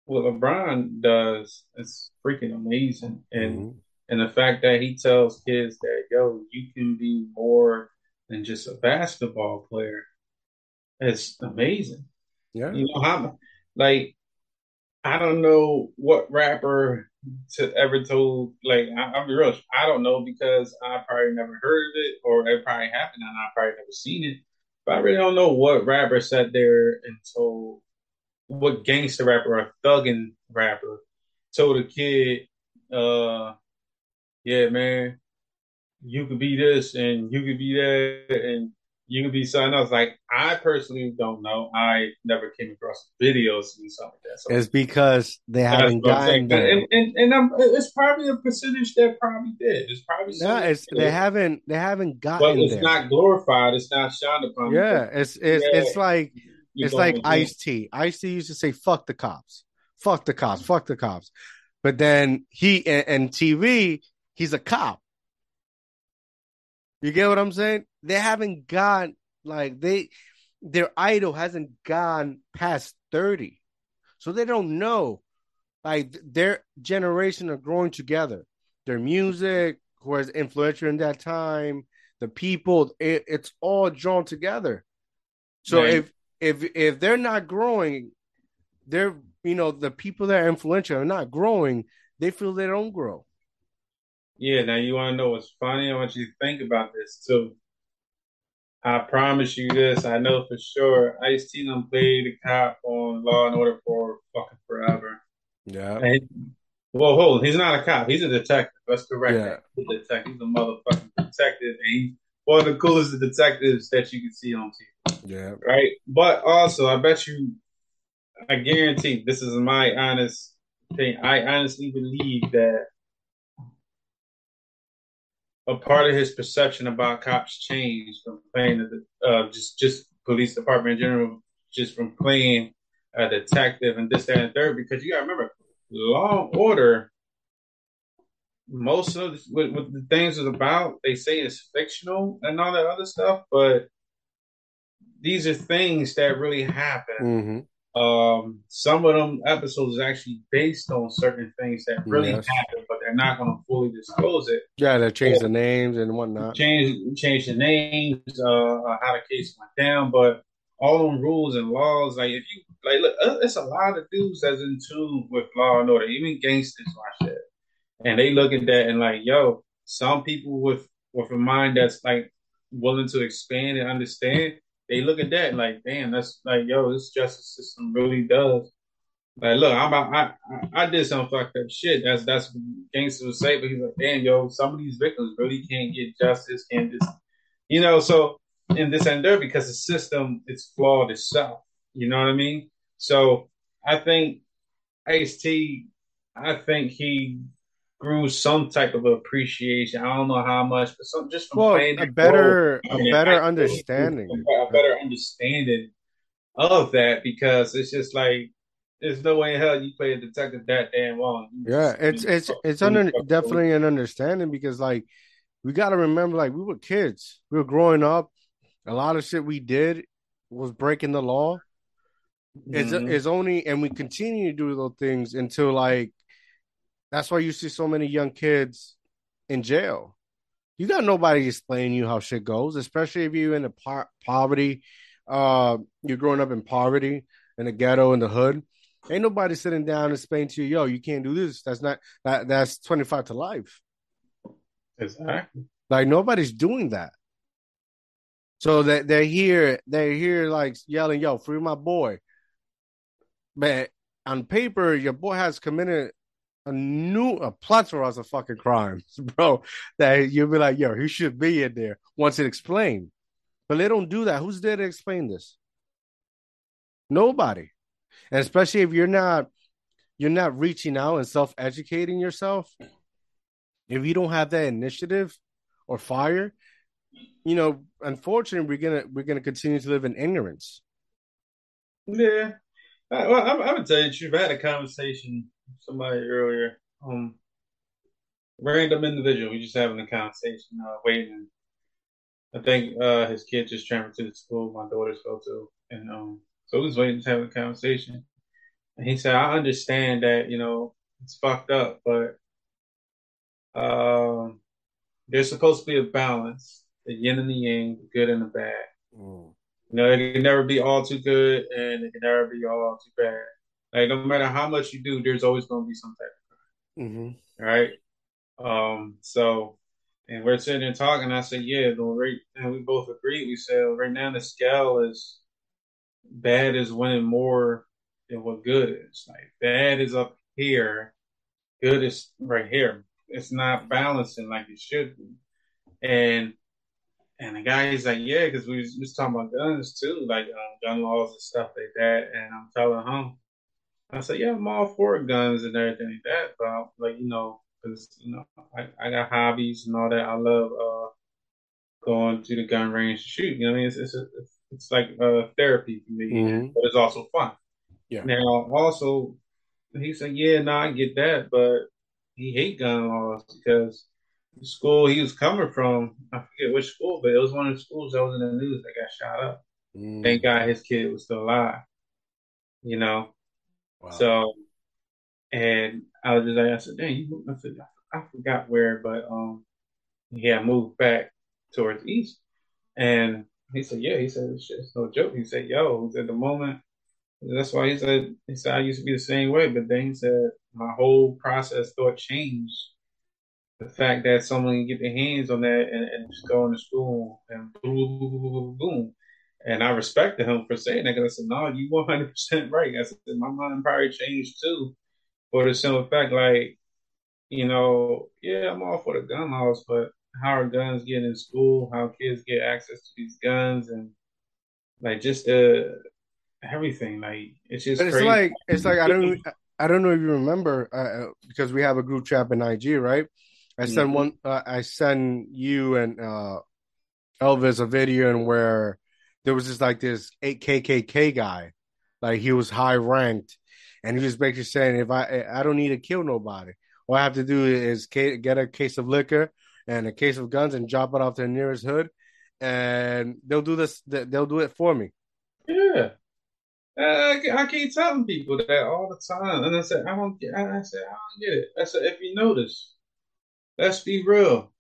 what LeBron does is freaking amazing. And Mhm. and the fact that he tells kids that, yo, you can be more than just a basketball player. is amazing. Yeah. You know how like I don't know what rapper to ever told like I, I'll be real, I don't know because I probably never heard of it or it probably happened and I probably never seen it. But I really don't know what rapper sat there and told what gangster rapper or thuggin rapper told a kid, uh, yeah, man, you could be this and you could be that and you could be something else. Like I personally don't know. I never came across videos and something like that. So It's because they haven't gotten there. And and, and I'm, it's probably a percentage that probably did. It's probably No, it's they haven't they haven't but it's there. not glorified. It's not shined upon. Yeah, it's it's Yeah. it's like You're it's like Ice T. Ice T used to say "fuck the cops, fuck the cops, fuck the cops," but then he and, and TV, he's a cop. You get what I'm saying? They haven't got like they their idol hasn't gone past thirty, so they don't know. Like their generation are growing together. Their music, who was influential in that time, the people, it, it's all drawn together. So Right. if if if they're not growing, they're you know the people that are influential are not growing. They feel they don't grow. Yeah, now you want to know what's funny? I want you to think about this too. I promise you this. I know for sure. Ice T done played the cop on Law and Order for fucking forever. Yeah, And, well, hold. on. He's not a cop. He's a detective. Let's correct Yeah. He's a detective. He's a motherfucking detective, and he's one of the coolest detectives that you can see on TV yeah, right? But also, I bet you, I guarantee, this is my honest thing. I honestly believe that a part of his perception about cops changed from playing the uh, just just police department in general, just from playing a detective and this, that, and third. Because you gotta remember, Law and Order. Most of the, what, what the things is about, they say is fictional and all that other stuff, but these are things that really happen. Um, some of them episodes is actually based on certain things that really Yes. happen, but they're not going to fully disclose it. yeah. They change the names and whatnot. Change, change the names, uh, uh, how the case went down, but all them rules and laws, like if you like, look, uh, it's a lot of dudes that's in tune with law and order, even gangsters watch it, and they look at that and like, yo, some people with with a mind that's like willing to expand and understand, they look at that like, damn, that's like, yo, this justice system really does. Like, look, I'm I, I I did some fucked up shit. That's that's gangsters would say, but he's like, damn, yo, some of these victims really can't get justice, can't just, you know. So in this and there, because the system is flawed itself. You know what I mean? So I think Ice T, I think he grew some type of appreciation. I don't know how much, but some just from Well, playing a better a better I understanding. a better understanding of that because it's just like there's no way in hell you play a detective that damn long. Yeah, it's it's it's under definitely an understanding because like we got to remember like we were kids, we were growing up. A lot of shit we did was breaking the law. It's Mhm. it's only and we continue to do those things until like that's why you see so many young kids in jail. You got nobody explaining you how shit goes, especially if you're in the po- poverty. Uh, you're growing up in poverty in the ghetto in the hood. Ain't nobody sitting down and explaining to you, yo, you can't do this. That's not that. That's twenty five to life. Exactly. Like nobody's doing that. So that they're here, they're here like yelling, "Yo, free my boy!" But on paper, your boy has committed a new a plethora of fucking crimes, bro. That you'll be like, "Yo, he should be in there." Once it explained, but they don't do that. Who's there to explain this? Nobody, and especially if you're not you're not reaching out and self educating yourself, if you don't have that initiative or fire, you know, unfortunately, we're gonna we're gonna continue to live in ignorance. Yeah. I, well, I'm, I'm gonna tell you the truth. I had a conversation with somebody earlier. Um, random individual. We just having a conversation, uh, waiting. I think uh, his kid just transferred to the school my daughters go to, and um, so we was waiting to have a conversation. And he said, "I understand that you know it's fucked up, but um, there's supposed to be a balance, the yin and the yang, the good and the bad. Mm. You know, it can never be all too good, and it can never be all too bad. Like no matter how much you do, there's always going to be some type of crime, mm-hmm. right? Um, so, and we're sitting there talking. I said, "Yeah, the right," and we both agreed. We said, "Right now, the scale is bad is winning more than what good is. Like bad is up here, good is right here. It's not balancing like it should be." And and the guy he's like, "Yeah," because we was, we was talking about guns too, like um, gun laws and stuff like that. And I'm telling him, I said, "Yeah, I'm all for guns and everything like that, but I'm, like you know." because you know I, I got hobbies and all that. I love uh, going to the gun range to shoot. You know, I mean, it's it's, a, it's like uh, therapy for me, mm-hmm. but it's also fun. Yeah. Now, also, he said, "Yeah, no, I get that, but he hate gun laws because school he was coming from, I forget which school, but it was one of the schools that was in the news that got shot up. Mm. Thank God his kid was still alive. You know, wow. so and I was just like, I said, dang, you, I said, I forgot where, but um, he had moved back towards east. And he said, yeah, he said, it's, just no joke. He said, yo, at the moment, that's why he said, he said, I used to be the same way, but then he said, my whole process thought changed. The fact that someone can get their hands on that and, and just go into school and boom, boom, boom, boom, boom. And I respected him for saying that because I said, no, you 100% right. I said, my mind probably changed too for the simple fact, like, you know, yeah, I'm all for the gun laws, but how are guns getting in school? How kids get access to these guns and like just uh everything. Like it's just. But it's crazy. like it's like I don't I don't know if you remember uh, uh because we have a group chat in IG, right? I send mm-hmm. one. Uh, I send you and uh Elvis a video and where there was just like this eight KKK guy, like he was high ranked, and he was basically saying, if I I don't need to kill nobody, all I have to do is get a case of liquor and a case of guns and drop it off to the nearest hood, and they'll do this. They'll do it for me. Yeah. Uh, I keep telling people that all the time, and I said, I don't get. I said, I don't get it. I said, if you notice, let's be real.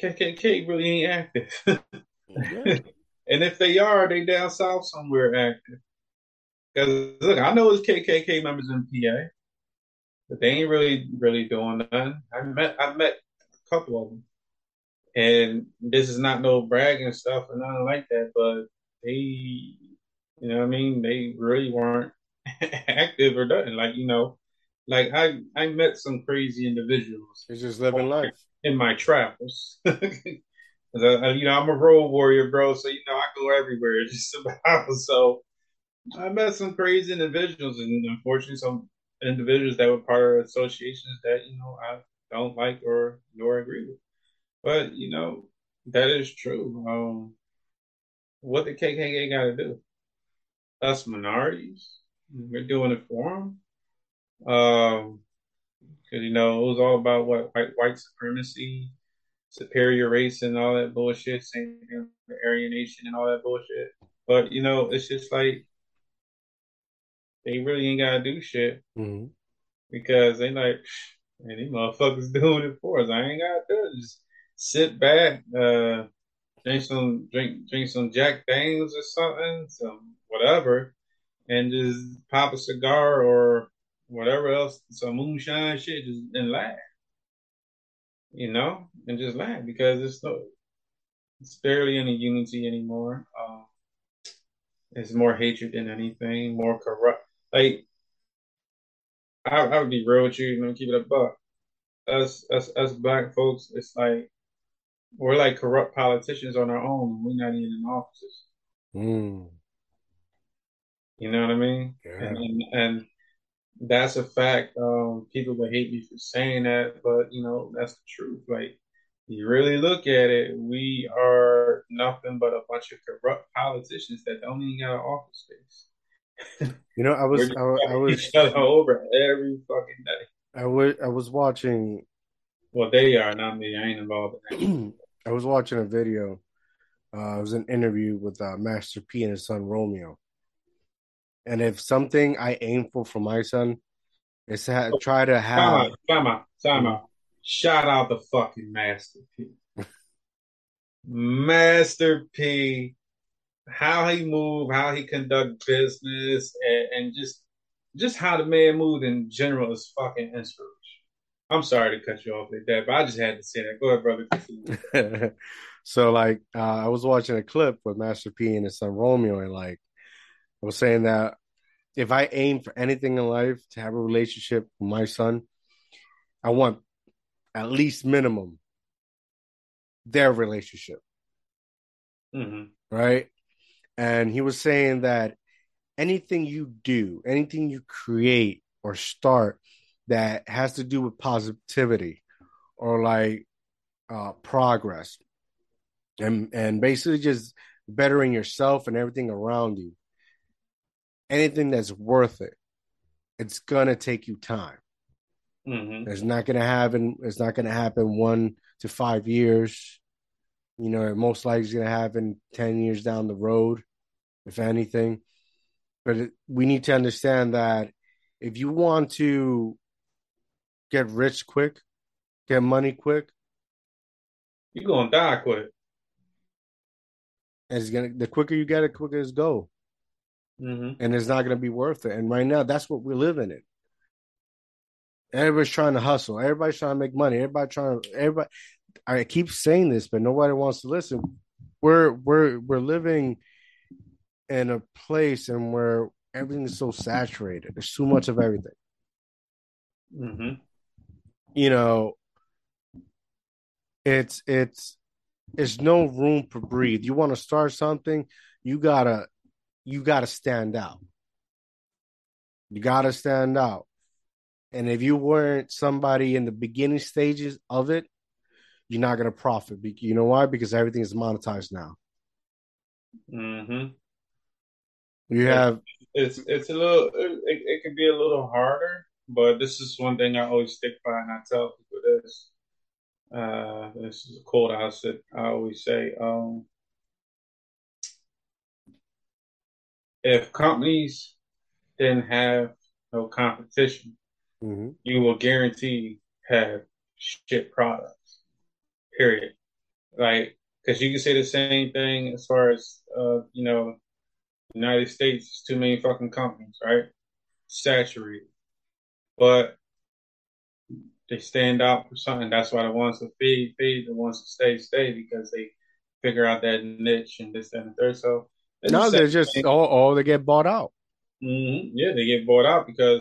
KKK really ain't active, and if they are, they down south somewhere active. Because look, I know it's KKK members in PA, but they ain't really really doing nothing. I met I met a couple of them, and this is not no bragging stuff or nothing like that. But they, you know, what I mean, they really weren't active or nothing. Like you know, like I I met some crazy individuals. It's just living life in my travels. I, you know, I'm a road warrior, bro. So you know, I go everywhere. Just about so I met some crazy individuals, and unfortunately, some individuals that were part of associations that you know I don't like or nor agree with. But you know that is true. Um, what the KKK got to do? Us minorities, we're doing it for them. Um, because you know it was all about what white white supremacy, superior race, and all that bullshit, same thing, Aryan nation and all that bullshit. But you know, it's just like they really ain't gotta do shit mm-hmm. because they like, man, these motherfuckers doing it for us. I ain't gotta do it. Just sit back, uh, drink some drink drink some Jack Daniels or something, some whatever, and just pop a cigar or whatever else, some moonshine shit, just and laugh. You know, and just laugh because it's no, it's barely any unity anymore. Um, it's more hatred than anything, more corrupt like I, I would be real with you and keep it a buck. Us, us, us black folks, it's like we're like corrupt politicians on our own. We're not even in offices. Mm. You know what I mean? Yeah. And, and, and that's a fact. Um, people would hate me for saying that, but you know that's the truth. Like you really look at it, we are nothing but a bunch of corrupt politicians that don't even got an office space. You know, I was I, I was each other over every fucking day. I was I was watching. Well, they are not me. I ain't involved in that. I was watching a video. Uh, it was an interview with uh, Master P and his son Romeo. And if something I aim for for my son is to ha- try to have. Time out, time out, time out. Shout out the fucking Master P. Master P, how he move, how he conduct business, and, and just just how the man moved in general is fucking inspiration. I'm sorry to cut you off like that, but I just had to say that. Go ahead, brother. so, like, uh, I was watching a clip with Master P and his son Romeo, and like, I was saying that if I aim for anything in life to have a relationship with my son, I want at least minimum their relationship. hmm Right. And he was saying that anything you do, anything you create or start that has to do with positivity or like uh, progress and and basically just bettering yourself and everything around you anything that's worth it it's gonna take you time hmm it's not gonna happen it's not gonna happen one to five years you know it most likely is gonna happen 10 years down the road if anything but it, we need to understand that if you want to get rich quick, get money quick, You're gonna die quick. And it's gonna the quicker you get it, quicker it's go. Hmm And it's not gonna be worth it. And right now that's what we're living in. Everybody's trying to hustle. Everybody's trying to make money. Everybody trying to everybody I keep saying this, but nobody wants to listen. We're we're we're living in a place and where everything is so saturated. There's too much of everything. hmm you know, it's it's it's no room to breathe. You want to start something, you gotta you gotta stand out. You gotta stand out. And if you weren't somebody in the beginning stages of it, you're not gonna profit. You know why? Because everything is monetized now. hmm You have It's it's a little it, it can be a little harder, but this is one thing I always stick by, and I tell people this. Uh, this is a quote I said I always say. Um, if companies didn't have no competition, mhm. you will guarantee have shit products. Period. Like, because you can say the same thing as far as uh, you know, United States. It's too many fucking companies, right? Saturated, but they stand out for something. That's why the ones that feed, feed, the ones that stay, stay, because they figure out that niche and this, that, and the third. So it's no, the they're just thing. all, they get bought out. Mhm. Yeah, they get bought out because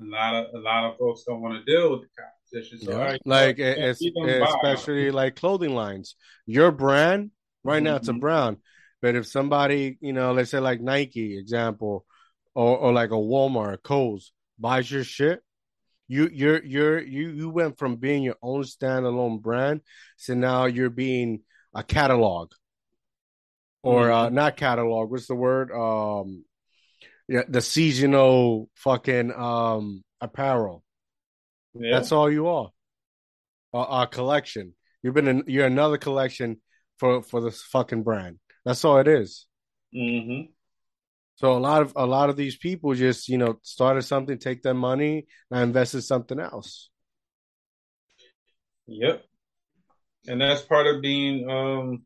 a lot of a lot of folks don't want to deal with the competition. So Yeah. right, Like it's keep them by. especially like clothing lines. Your brand right now it's a brown, but if somebody you know, let's say like Nike example, or or like a Walmart, Kohl's buys your shit, you you're you're you you went from being your own standalone brand to now you're being a catalog or uh, not catalog. What's the word? Um, yeah, the seasonal fucking um apparel. Yeah. That's all you are. A, a collection. You've been in, you're another collection for for this fucking brand. That's all it is. hmm So a lot of a lot of these people just you know started something, take their money, and invest in something else. Yep. And that's part of being um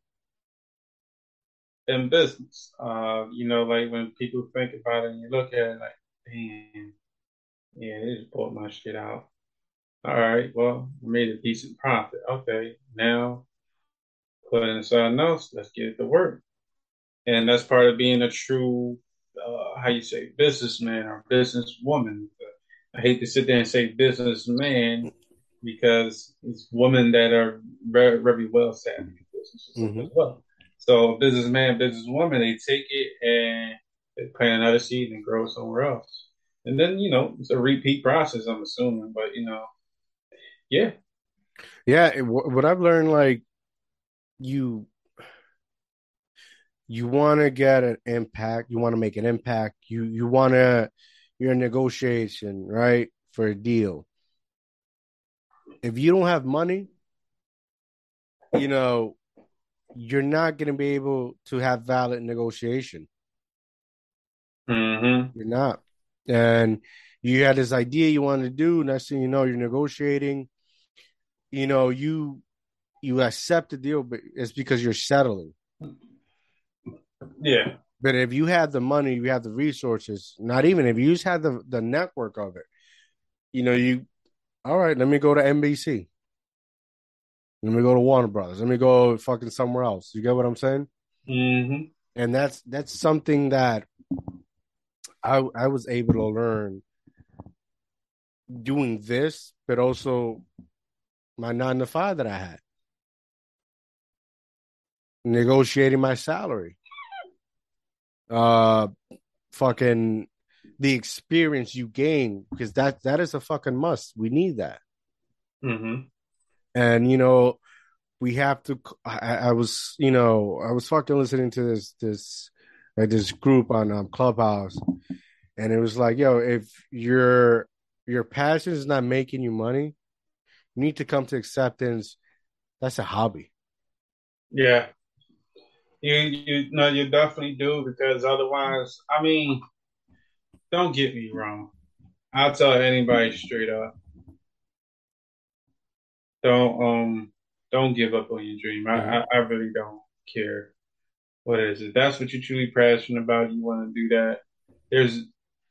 in business. Uh, you know, like when people think about it and you look at it like, damn, yeah, they just bought my shit out. All right, well, I made a decent profit. Okay, now put in something else. Let's get it to work. And that's part of being a true, uh, how you say, businessman or businesswoman. I hate to sit there and say businessman because it's women that are very, very well savvy in business Mhm. as well. So businessman, businesswoman, they take it and they plant another seed and grow somewhere else. and then you know it's a repeat process. I'm assuming, but you know, yeah, yeah. What I've learned, like you, you want to get an impact. You want to make an impact. You you want to you're in negotiation, right, for a deal. If you don't have money, you know, you're not going to be able to have valid negotiation. mm-hmm. You're not. And you had this idea you wanted to do. Next thing you know, you're negotiating. You know, you you accept the deal, but it's because you're settling. yeah, But if you had the money, you have the resources. Not even if you just had the the network of it. You know, you all right. Let me go to NBC. Let me go to Warner Brothers. Let me go fucking somewhere else. You get what I'm saying? mm-hmm. And that's that's something that I I was able to learn doing this, but also my nine to five that I had. Negotiating my salary. Uh fucking the experience you gain, because that that is a fucking must. We need that. Mm-hmm. And you know we have to I, I was you know i was fucking listening to this this like this group on um, clubhouse and it was like yo if your your passion is not making you money you need to come to acceptance that's a hobby yeah. You you no, you definitely do because otherwise, I mean, don't get me wrong. I'll tell anybody straight up. Don't um don't give up on your dream. I, I, I really don't care what it is. If that's what you're truly passionate about, you want to do that. There's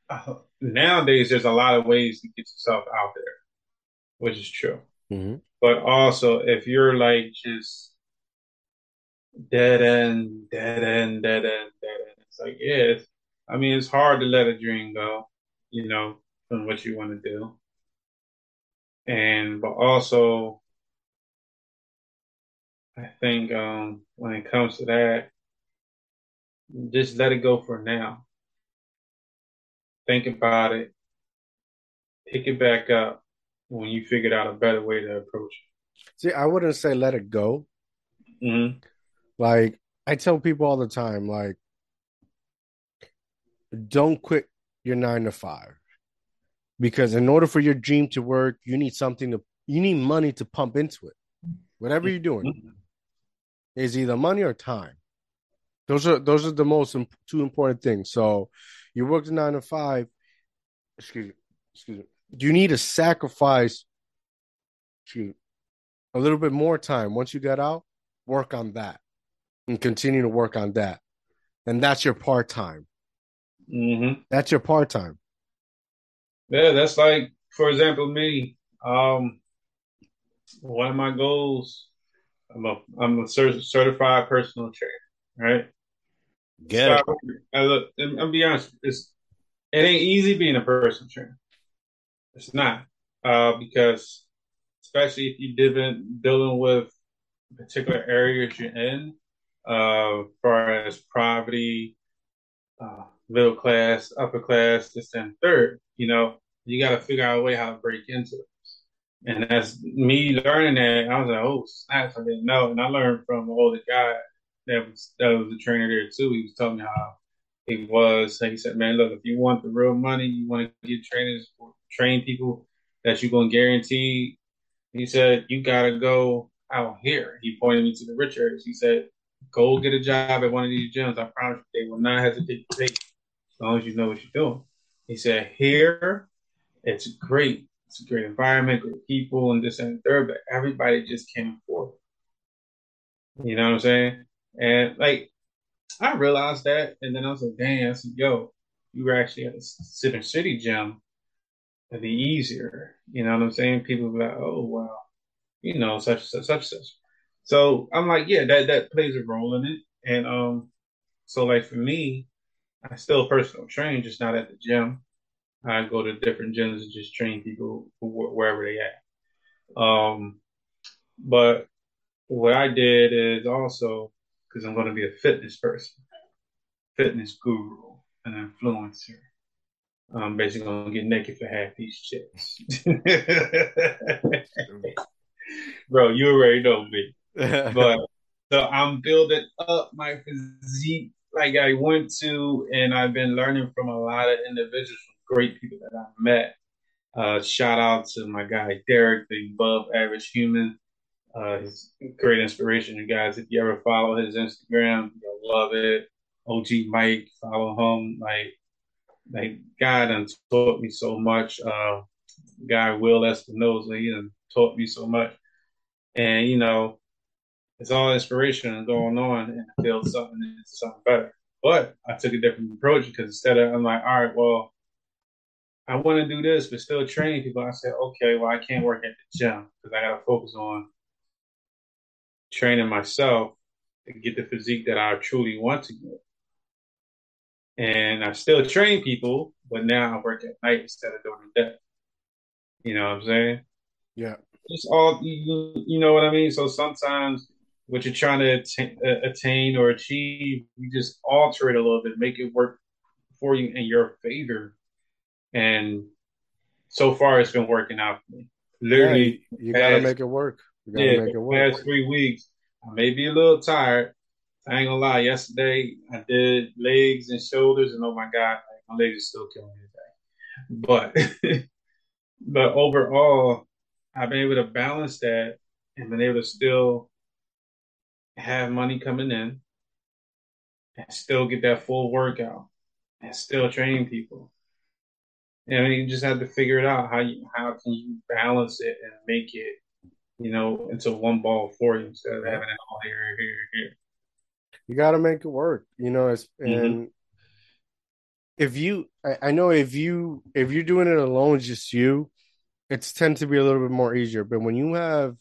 uh, nowadays there's a lot of ways to get yourself out there, which is true. mm-hmm. But also, if you're like just dead end, dead end, dead end, dead end, it's like yeah. It's, I mean, it's hard to let a dream go, you know, from what you want to do, and but also I think um, when it comes to that, just let it go for now. Think about it, pick it back up when you figured out a better way to approach it. see i wouldn't say let it go. Mm-hmm. like i tell people all the time like don't quit your nine to five because in order for your dream to work you need something to you need money to pump into it whatever you're doing is either money or time those are those are the most imp- two important things so you work the nine to five excuse me excuse me you need to sacrifice excuse me, a little bit more time once you get out work on that and continue to work on that and that's your part-time Mm-hmm. that's your part-time Yeah, that's like, for example, me. Um, one of my goals. I'm a I'm a certified personal trainer, right? get it Start- I look, and I'll be honest, it's it ain't easy being a personal trainer. It's not, uh, because especially if you're dealing dealing with particular areas you're in, uh, as far as poverty, uh, middle class, upper class, this and third, you know, you got to figure out a way how to break into it. And that's me learning that. I was like, oh, snaps, I didn't know. And I learned from an older guy that was that was a trainer there too. He was telling me how he was. He said, man, look, if you want the real money, you want to get trainers, train people that you're going to guarantee. He said, you got to go out here. He pointed me to the rich areas. He said, go get a job at one of these gyms. I promise you, they will not hesitate to take you as long as you know what you're doing. He said, here, it's great. It's a great environment, great people, and this and third, but everybody just afford it. You know what I'm saying? And like, I realized that, and then I was like, "Damn, I said, yo, you were actually at a Center City gym, it'd be easier. You know what I'm saying? People be like, oh, wow, you know, such such, such such. So I'm like, yeah, that that plays a role in it. And um, so like for me, I still personal train, just not at the gym. I go to different gyms and just train people wherever they at. Um, but what I did is also because I'm going to be a fitness person, fitness guru, an influencer. I'm basically gonna get naked for half these chicks. Bro, you already know me. But so I'm building up my physique like I went to, and I've been learning from a lot of individuals, great people that I've met. Uh, shout out to my guy Derek, the above average human. Uh, he's great inspiration, you guys. If you ever follow his Instagram, you'll love it. OG Mike, follow him. Like, like God done taught me so much. Uh, guy Will Espinoza, he done taught me so much. And you know, it's all inspiration going on and build something into something better. But I took a different approach because instead of I'm like, all right, well, I want to do this, but still train people. I said, okay, well, I can't work at the gym because I got to focus on training myself to get the physique that I truly want to get. And I still train people, but now I work at night instead of during the day. You know what I'm saying? Yeah. It's all you, you know what I mean. So sometimes what you're trying to attain, uh, attain or achieve, you just alter it a little bit, make it work for you in your favor. And so far, it's been working out for me. Literally, yeah, you, gotta make it work. You gotta yeah, make it work. Past three weeks, I may be a little tired. I ain't gonna lie. Yesterday, I did legs and shoulders, and oh my god, my legs are still killing me today. But, but overall, I've been able to balance that and been able to still have money coming in and still get that full workout and still train people. I mean, you just have to figure it out how you how can you balance it and make it, you know, into one ball for you instead of having it all here, here, here. You got to make it work, you know. It's, and mm-hmm. if you, I, I know if you if you're doing it alone, just you, it's tend to be a little bit more easier. But when you have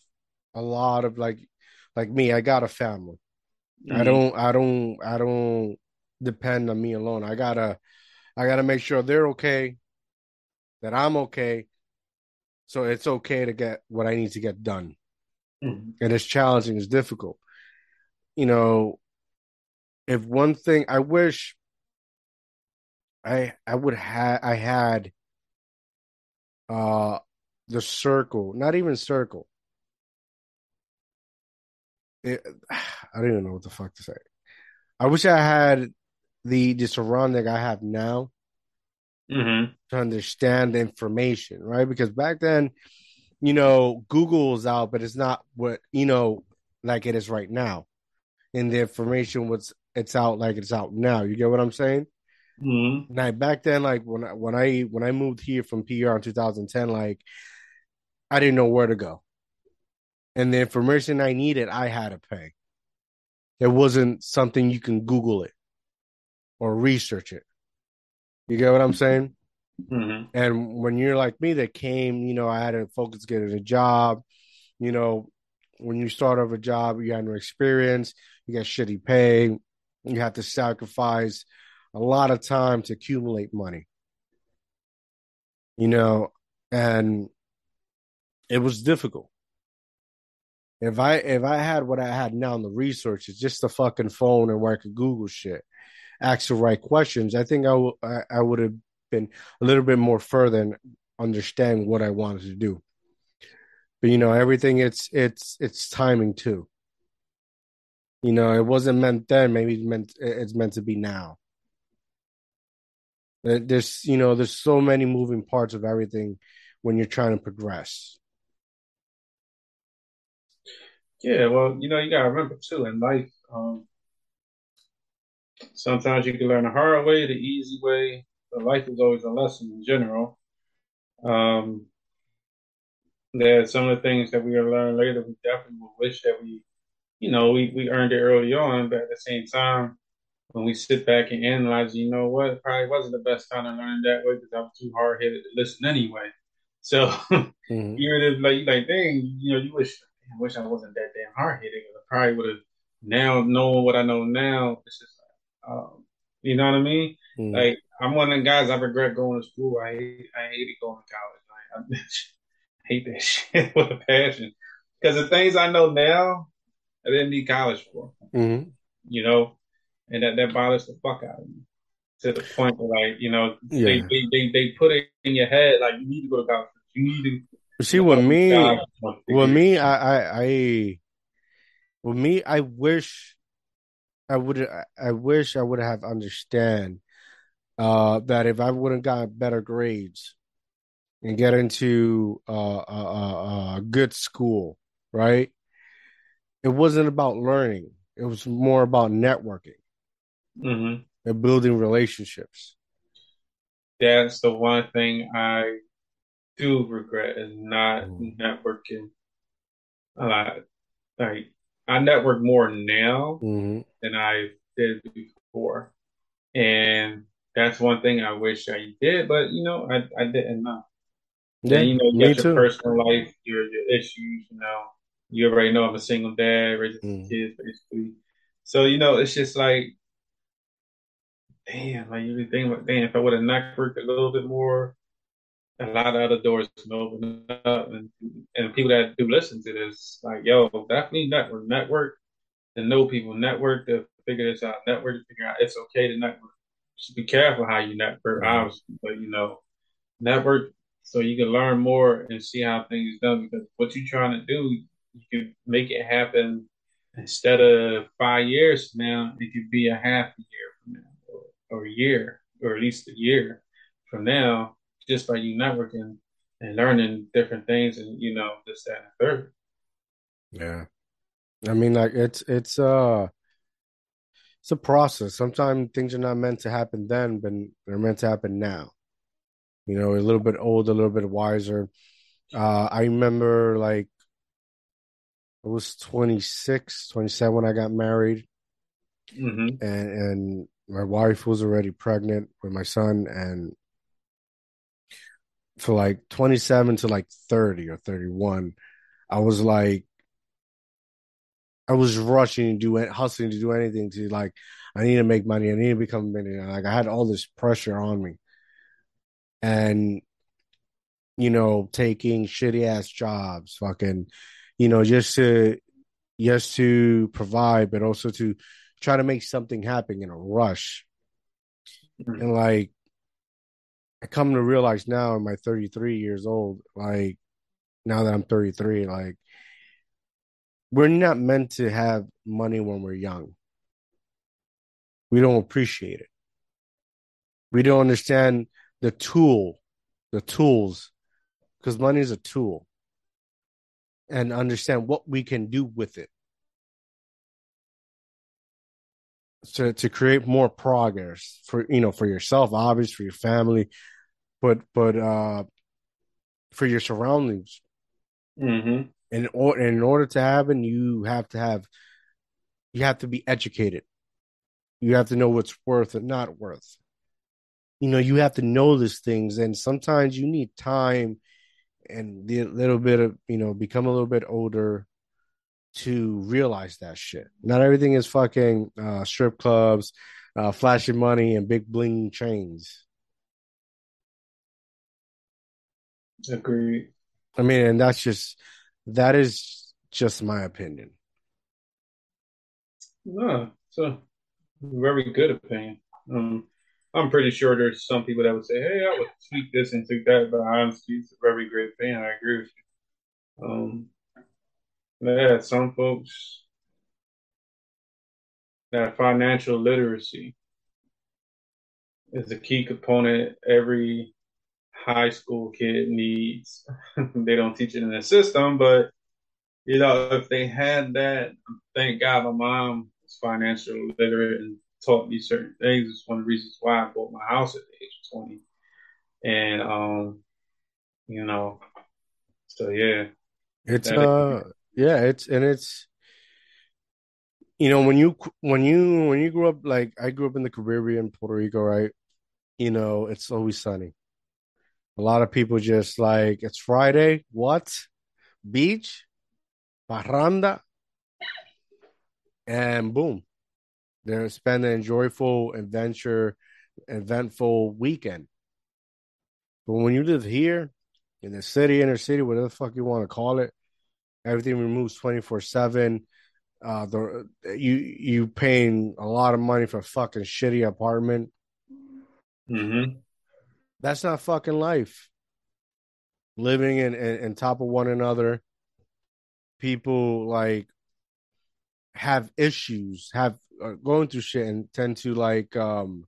a lot of like like me, I got a family. Mm-hmm. I don't I don't I don't depend on me alone. I gotta I gotta make sure they're okay, that I'm okay. So it's okay to get what I need to get done. Mm-hmm. And it's challenging, it's difficult. You know, if one thing I wish I I would have I had uh the circle, not even circle, it, I don't even know what the fuck to say. I wish I had the the surrounding I have now mm-hmm. to understand the information, right? Because back then, you know, Google was out, but it's not what you know like it is right now. And the information was it's out like it's out now. You get what I'm saying? Mm-hmm. Now back then, like when I when I when I moved here from PR in 2010, like I didn't know where to go and the information I needed, I had to pay. It wasn't something you can Google it or research it. You get what I'm saying? Mm-hmm. And when you're like me, that came, you know, I had to focus getting a job. You know, when you start off a job, you have no experience, you get shitty pay, you have to sacrifice a lot of time to accumulate money. You know, and it was difficult. If I if I had what I had now in the researches, just a fucking phone and where I could Google shit, ask the right questions, I think I, w- I, I would have been a little bit more further and understand what I wanted to do. But you know, everything it's it's it's timing too. You know, it wasn't meant then. Maybe it's meant it's meant to be now. There's you know there's so many moving parts of everything when you're trying to progress. Yeah, well, you know, you gotta remember too in life, um, sometimes you can learn the hard way, the easy way, but life is always a lesson in general. Um, there's some of the things that we will learn later. We definitely will wish that we, you know, we, we earned it early on, but at the same time, when we sit back and analyze, you know what, it probably wasn't the best time to learn that way because I was too hard headed to listen anyway. So mm-hmm. you're like, like, dang, you know, you wish I wish I wasn't that damn hard headed. I probably would have now known what I know now. It's just um, you know what I mean? Mm. Like I'm one of the guys I regret going to school. I hate, I hated going to college. Like, I hate that shit with a passion. Because the things I know now, I didn't need college for. Mm-hmm. You know, and that that bothers the fuck out of me. to the point where, like, you know, Yeah. they, they, they, they put it in your head, like, you need to go to college. You need to. See, with me, with me, I, I, I, with me, I wish I would, I wish I would have understand uh, that if I would have gotten better grades and get into uh, a, a, a good school, right? It wasn't about learning; it was more about networking hmm and building relationships. That's the one thing I do regret is not Mhm. networking. Uh, like, I network more now hmm than I did before. And that's one thing I wish I did, but you know, I, I didn't know. Yeah, and you know, you got your too. personal life, your your issues, you know. You already know I'm a single dad, raising Mm. kids basically. So, you know, it's just like damn, like you be thinking about damn, if I would have networked a little bit more, a lot of other doors can open up and and people that do listen to this, like, yo, definitely network, network to know people, network to figure this out, network to figure out it's okay to network. Just be careful how you network, Mhm. obviously, but you know, network so you can learn more and see how things done because what you're trying to do, you can make it happen instead of five years from now, it could be a half a year from now or, or a year or at least a year from now, just by you networking and learning different things and you know, this, that, and third. Yeah. I mean, like it's it's uh it's a process. Sometimes things are not meant to happen then, but they're meant to happen now. You know, a little bit older, a little bit wiser. Uh I remember like I was 26, 27 when I got married hmm and and my wife was already pregnant with my son and for like 27 to like 30 or 31 I was like I was rushing to do it, hustling to do anything to like, I need to make money. I need to become a millionaire. Like I had all this pressure on me, and you know, taking shitty ass jobs, fucking, you know, just to just to provide, but also to try to make something happen in a rush. Mm-hmm. And like, I come to realize now, in my 33 years old, like now that I'm 33, like we're not meant to have money when we're young. We don't appreciate it. We don't understand the tool, the tools, because money is a tool, and understand what we can do with it to to create more progress for you know for yourself, obviously for your family, but but uh for your surroundings. hmm in or in order to have, happen, you have to have you have to be educated. You have to know what's worth and not worth. You know, you have to know these things, and sometimes you need time and the little bit of you know become a little bit older to realize that shit. Not everything is fucking uh, strip clubs, uh, flashing money, and big bling chains. Agreed. I mean, and that's just that is just my opinion. No, it's a very good opinion. Um, I'm pretty sure there's some people that would say, "Hey, I would tweak this and tweak that," but honestly, it's a very great opinion. I agree with you. Um, yeah, some folks that financial literacy is a key component every high school kid needs. they don't teach it in the system, but you know, if they had that, thank God my mom was financially literate and taught me certain things. It's one of the reasons why I bought my house at the age of 20. And, um, you know, so yeah. It's That- uh yeah, it's and it's you know when you when you when you grew up like I grew up in the Caribbean, Puerto Rico, right? You know, it's always sunny. A lot of people just like it's Friday, what? Beach, parranda, and boom. They're spending a joyful adventure, eventful weekend. But when you live here in the city, inner city, whatever the fuck you want to call it, everything removes 24 7 uh the you you paying a lot of money for a fucking shitty apartment Mm-hmm. That's not fucking life. Living in, in, in top of one another. People like have issues, have uh, going through shit, and tend to like um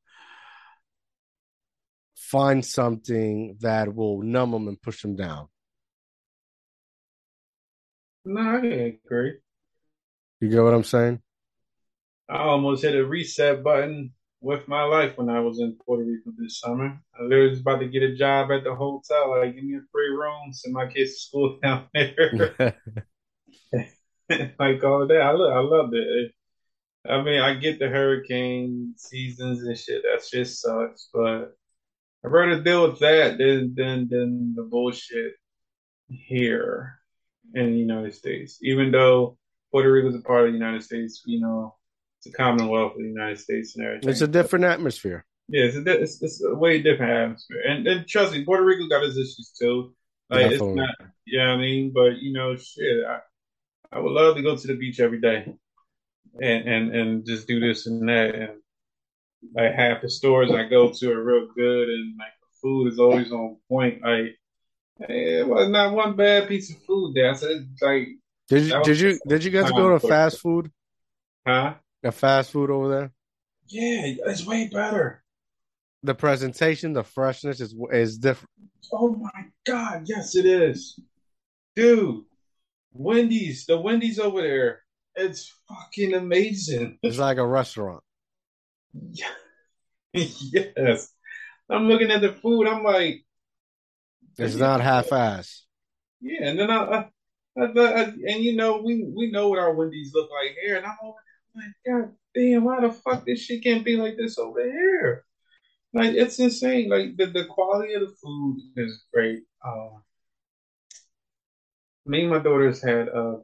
find something that will numb them and push them down. No, I agree. You get what I'm saying? I almost hit a reset button with my life when I was in Puerto Rico this summer. I literally was about to get a job at the hotel. Like, give me a free room, send my kids to school down there. like all that. I, lo- I loved it. I mean, I get the hurricane seasons and shit. That shit sucks, but I'd rather deal with that than than than the bullshit here in the United States. Even though Puerto Rico is a part of the United States, you know, a Commonwealth of the United States and everything. it's a different atmosphere. Yeah, it's a, it's, it's a way different atmosphere. And, and trust me, Puerto Rico got its issues too. Like Definitely. it's not, yeah, I mean, but you know, shit, I, I would love to go to the beach every day, and and and just do this and that, and like half the stores I go to are real good, and like the food is always on point. Like eh, it was not one bad piece of food there. I said, it's like, Did you did you did you guys go to fast food? huh? A fast food over there? Yeah, it's way better. The presentation, the freshness is is different. Oh my God, yes, it is. Dude, Wendy's, the Wendy's over there, it's fucking amazing. It's like a restaurant. yes. I'm looking at the food, I'm like, It's not half ass. yeah, and then I, I, I, I and you know, we we know what our Wendy's look like here, and I'm over there God damn, why the fuck this shit can't be like this over here? Like it's insane. Like the, the quality of the food is great. Uh, me and my daughters had uh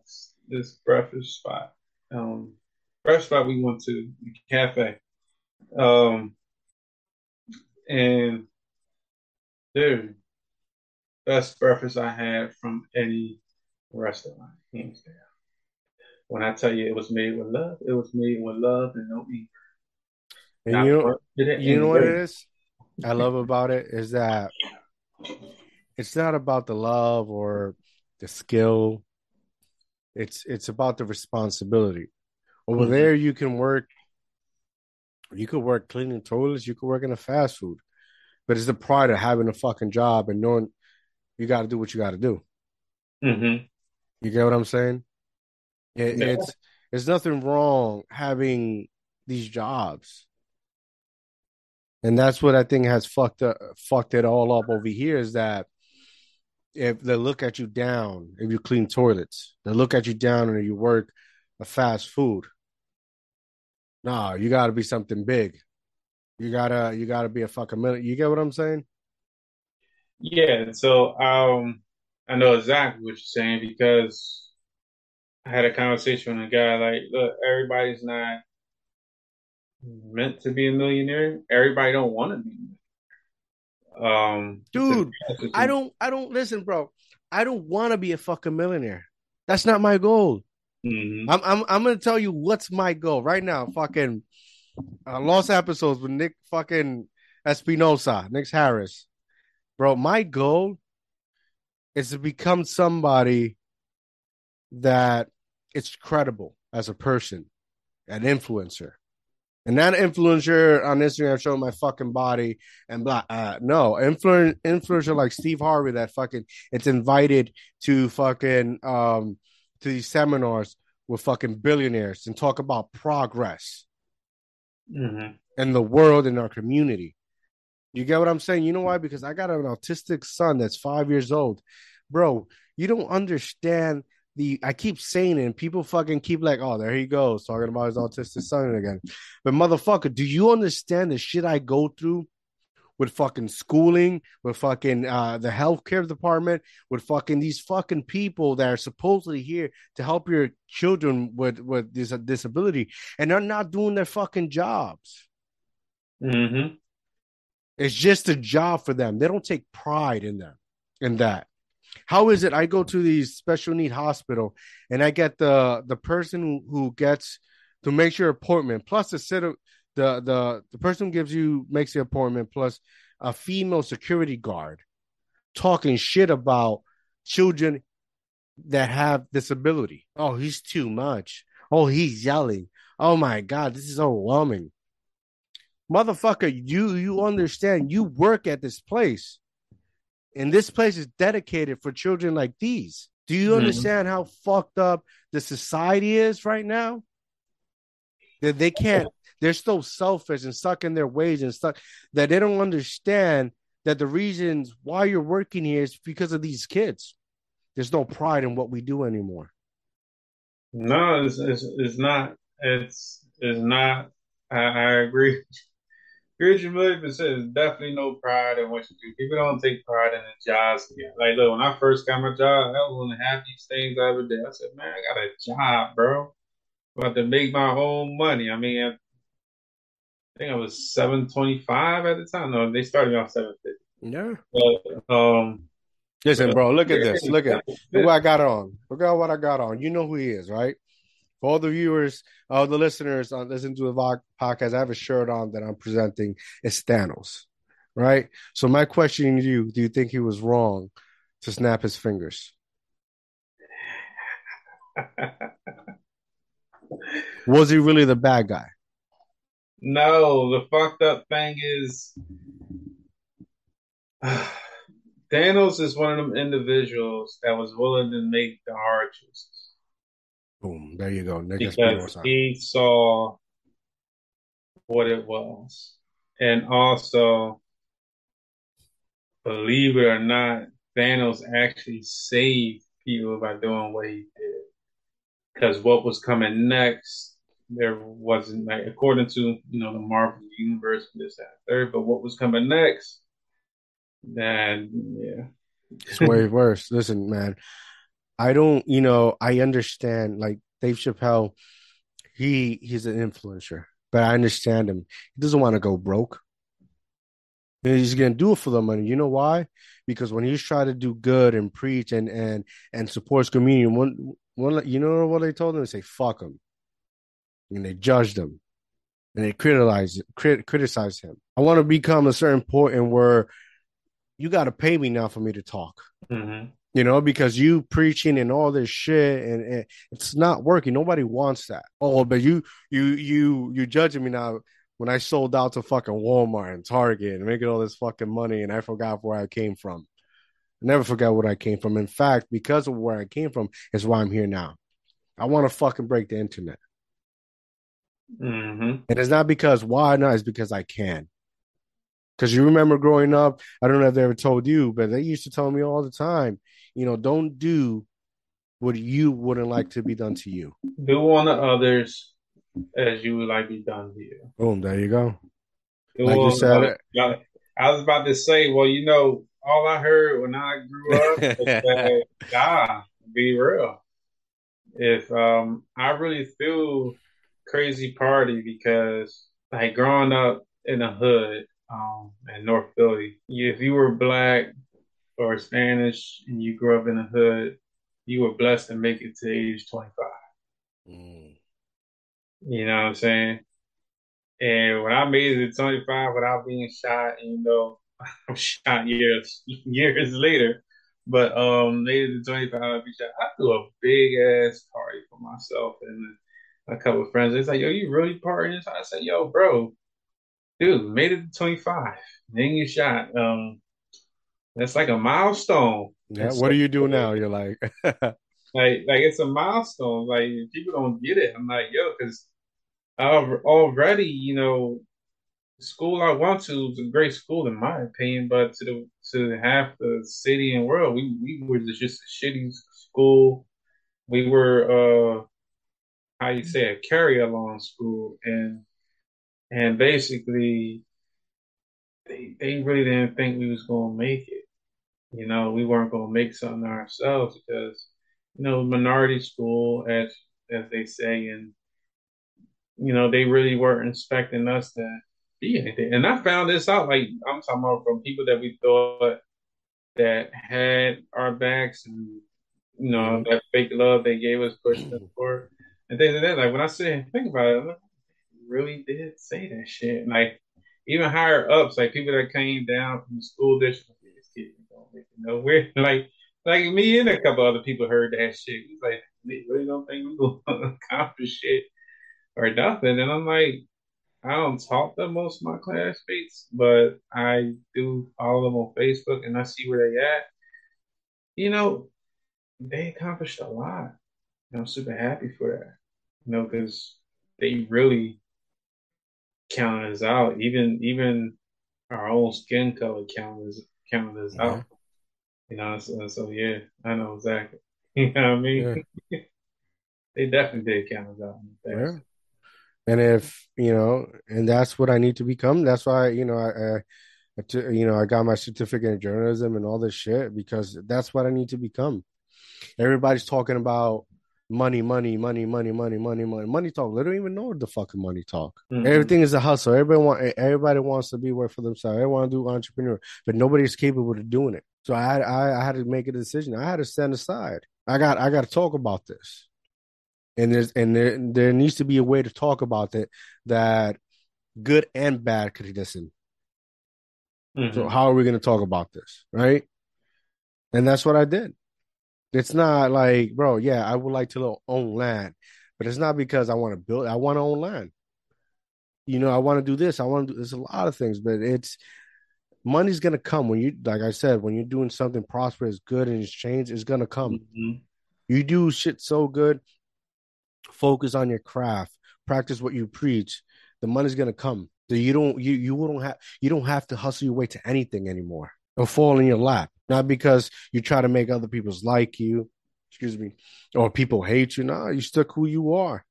this breakfast spot. Um, breakfast spot we went to the cafe. Um, and dude, best breakfast I had from any restaurant, hands down. When I tell you it was made with love, it was made with love and no evil. And Not you know, work, did it you know what it is? I love about it is that it's not about the love or the skill. It's it's about the responsibility. Over Mhm. there, you can work. You could work cleaning toilets. You could work in a fast food, but it's the pride of having a fucking job and knowing you got to do what you got to do. Mhm. You get what I'm saying? It, Yeah. It's there's nothing wrong having these jobs, and that's what I think has fucked up, fucked it all up over here. Is that if they look at you down, if you clean toilets, they look at you down and you work a fast food. Nah, you got to be something big. You gotta, you gotta be a fucking minute. You get what I'm saying? Yeah, so um, I know exactly what you're saying because I had a conversation with a guy like, look, everybody's not meant to be a millionaire. Everybody don't want to be. a millionaire. Um, Dude, I don't, I don't listen, bro. I don't want to be a fucking millionaire. That's not my goal. Mhm. I'm I'm I'm gonna tell you what's my goal right now. Fucking uh, lost episodes with Nick fucking Espinosa, Nick Harris, bro. My goal is to become somebody that it's credible as a person, an influencer, and that influencer on Instagram showing my fucking body and blah. Uh, no, influ- influencer like Steve Harvey that fucking it's invited to fucking um to these seminars with fucking billionaires and talk about progress Mhm. in the world in our community. You get what I'm saying? You know why? Because I got an autistic son that's five years old. Bro, you don't understand the I keep saying it, and people fucking keep like, oh, there he goes, talking about his autistic son again. But motherfucker, do you understand the shit I go through with fucking schooling, with fucking uh the healthcare department, with fucking these fucking people that are supposedly here to help your children with with this disability, and they're not doing their fucking jobs. Mhm. It's just a job for them. They don't take pride in them in that. How is it? I go to the special need hospital and I get the the person who, gets to make your appointment plus to sit the the the person who gives you makes the appointment plus a female security guard talking shit about children that have disability. Oh, he's too much. Oh, he's yelling. Oh my god, this is overwhelming. Motherfucker, you you understand you work at this place. And this place is dedicated for children like these. Do you Mhm. understand how fucked up the society is right now? That they can't, they're so selfish and stuck in their ways and stuck that they don't understand that the reasons why you're working here is because of these kids. There's no pride in what we do anymore. No, it's, it's, it's not. It's it's not. I, I agree. You a. There's definitely no pride in what you do. People don't take pride in the jobs. Like, look, when I first got my job, that was one of the happiest things I ever did. I said, man, I got a job, bro. I'm about to make my own money. I mean, I think I was seven twenty five at the time. No, they started me off seven fifty. Yeah. But um, Listen, bro, look at this. Look at Yeah. Look what I got on. Look at what I got on. You know who he is, right? For all the viewers, uh, the listeners on listen to the vo- podcast, I have a shirt on that I'm presenting. It's Thanos, right? So my question to you: Do you think he was wrong to snap his fingers? Was he really the bad guy? No, the fucked up thing is Thanos is one of them individuals that was willing to make the hard choices Boom. There you go. Because he saw what it was. And also, believe it or not, Thanos actually saved people by doing what he did. Because what was coming next, there wasn't like according to you know the Marvel universe, this that third. But what was coming next, then yeah, It's way worse. Listen, man, I don't, you know, I understand like Dave Chappelle, he he's an influencer, but I understand him. He doesn't want to go broke. And he's gonna do it for the money. You know why? Because when he's trying to do good and preach and and and support his community, one one you know what they told him? They say fuck him, and they judged him, and they criticize crit, criticize him. I want to become a certain point in where you got to pay me now for me to talk hmm you know, because you preaching and all this shit and, and it's not working. Nobody wants that. Oh, but you you you you judging me now when I sold out to fucking Walmart and Target and making all this fucking money and I forgot where I came from. I never forgot where I came from. In fact, because of where I came from is why I'm here now. I want to fucking break the internet. hmm And it's not because why not, it's because I can. Because you remember growing up, I don't know if they ever told you, but they used to tell me all the time, you know, don't do what you wouldn't like to be done to you. do unto others as you would like to be done to you. Boom, there you go. Do Like you said others. I was about to say, well, you know, all I heard when I grew up was that, ah, be real. If um, I really threw crazy party because, like, growing up in the hood um, in North Philly, if you were black or Spanish and you grew up in the hood, you were blessed to make it to age 25. Mm. You know what I'm saying? And when I made it to 25 without being shot, and you know, I'm shot years years later, but um, made it to 25 without being shot. I threw a big ass party for myself and a couple of friends. It's like, yo, you really partying? I said, yo, bro, dude, made it to 25, then you shot. Um, that's like a milestone. Yeah, It's what do you do now? You're like, Like, like it's a milestone. Like people don't get it. I'm like, yo, because already, you know, school I went to was a great school in my opinion, but to the to half the city and world, we we were just a shitty school. We were uh how you say a carry along school and and basically they they really didn't think we was gonna make it. You know, we weren't gonna make something ourselves because, you know, minority school as as they say and you know, they really weren't expecting us to be anything. And I found this out, like I'm talking about from people that we thought that had our backs and you know mm-hmm. that fake love they gave us, pushed us mm-hmm. forward, and things like that. Like when I say think about it, really did say that shit. Like even higher ups, like people that came down from the school district, this kid don't make it nowhere. Like like me and a couple other people heard that shit. He's like, they really don't think we're gonna accomplish shit or nothing. And I'm like, I don't talk to most of my classmates, but I do follow them on Facebook and I see where they at. You know, they accomplished a lot. And I'm super happy for that. You know, because they really counted us out. Even even our own skin color counted us counted us yeah. out. You know, so, so, yeah, I know exactly. You know what I mean? Yeah. they definitely did count us out. Yeah. And if you know, and that's what I need to become. That's why you know I, I, you know, I got my certificate in journalism and all this shit because that's what I need to become. Everybody's talking about money, money, money, money, money, money, money, money talk. They don't even know the fucking money talk. Mm-hmm. Everything is a hustle. Everybody want everybody wants to be work for themselves. Everyone want to do entrepreneur, but nobody's capable of doing it. So I had I, I had to make a decision. I had to stand aside. I got I got to talk about this, and there's and there there needs to be a way to talk about it that good and bad could listen. Mm-hmm. So how are we going to talk about this, right? And that's what I did. It's not like, bro, yeah, I would like to own land, but it's not because I want to build. I want to own land. You know, I want to do this. I want to do. There's a lot of things, but it's money's gonna come when you, like I said, when you're doing something prosperous, good, and it's changed. It's gonna come. Mm-hmm. You do shit so good. Focus on your craft. Practice what you preach. The money's gonna come. So you don't you you don't have you don't have to hustle your way to anything anymore or fall in your lap not because you try to make other people's like you, excuse me, or people hate you. No, you stuck who you are.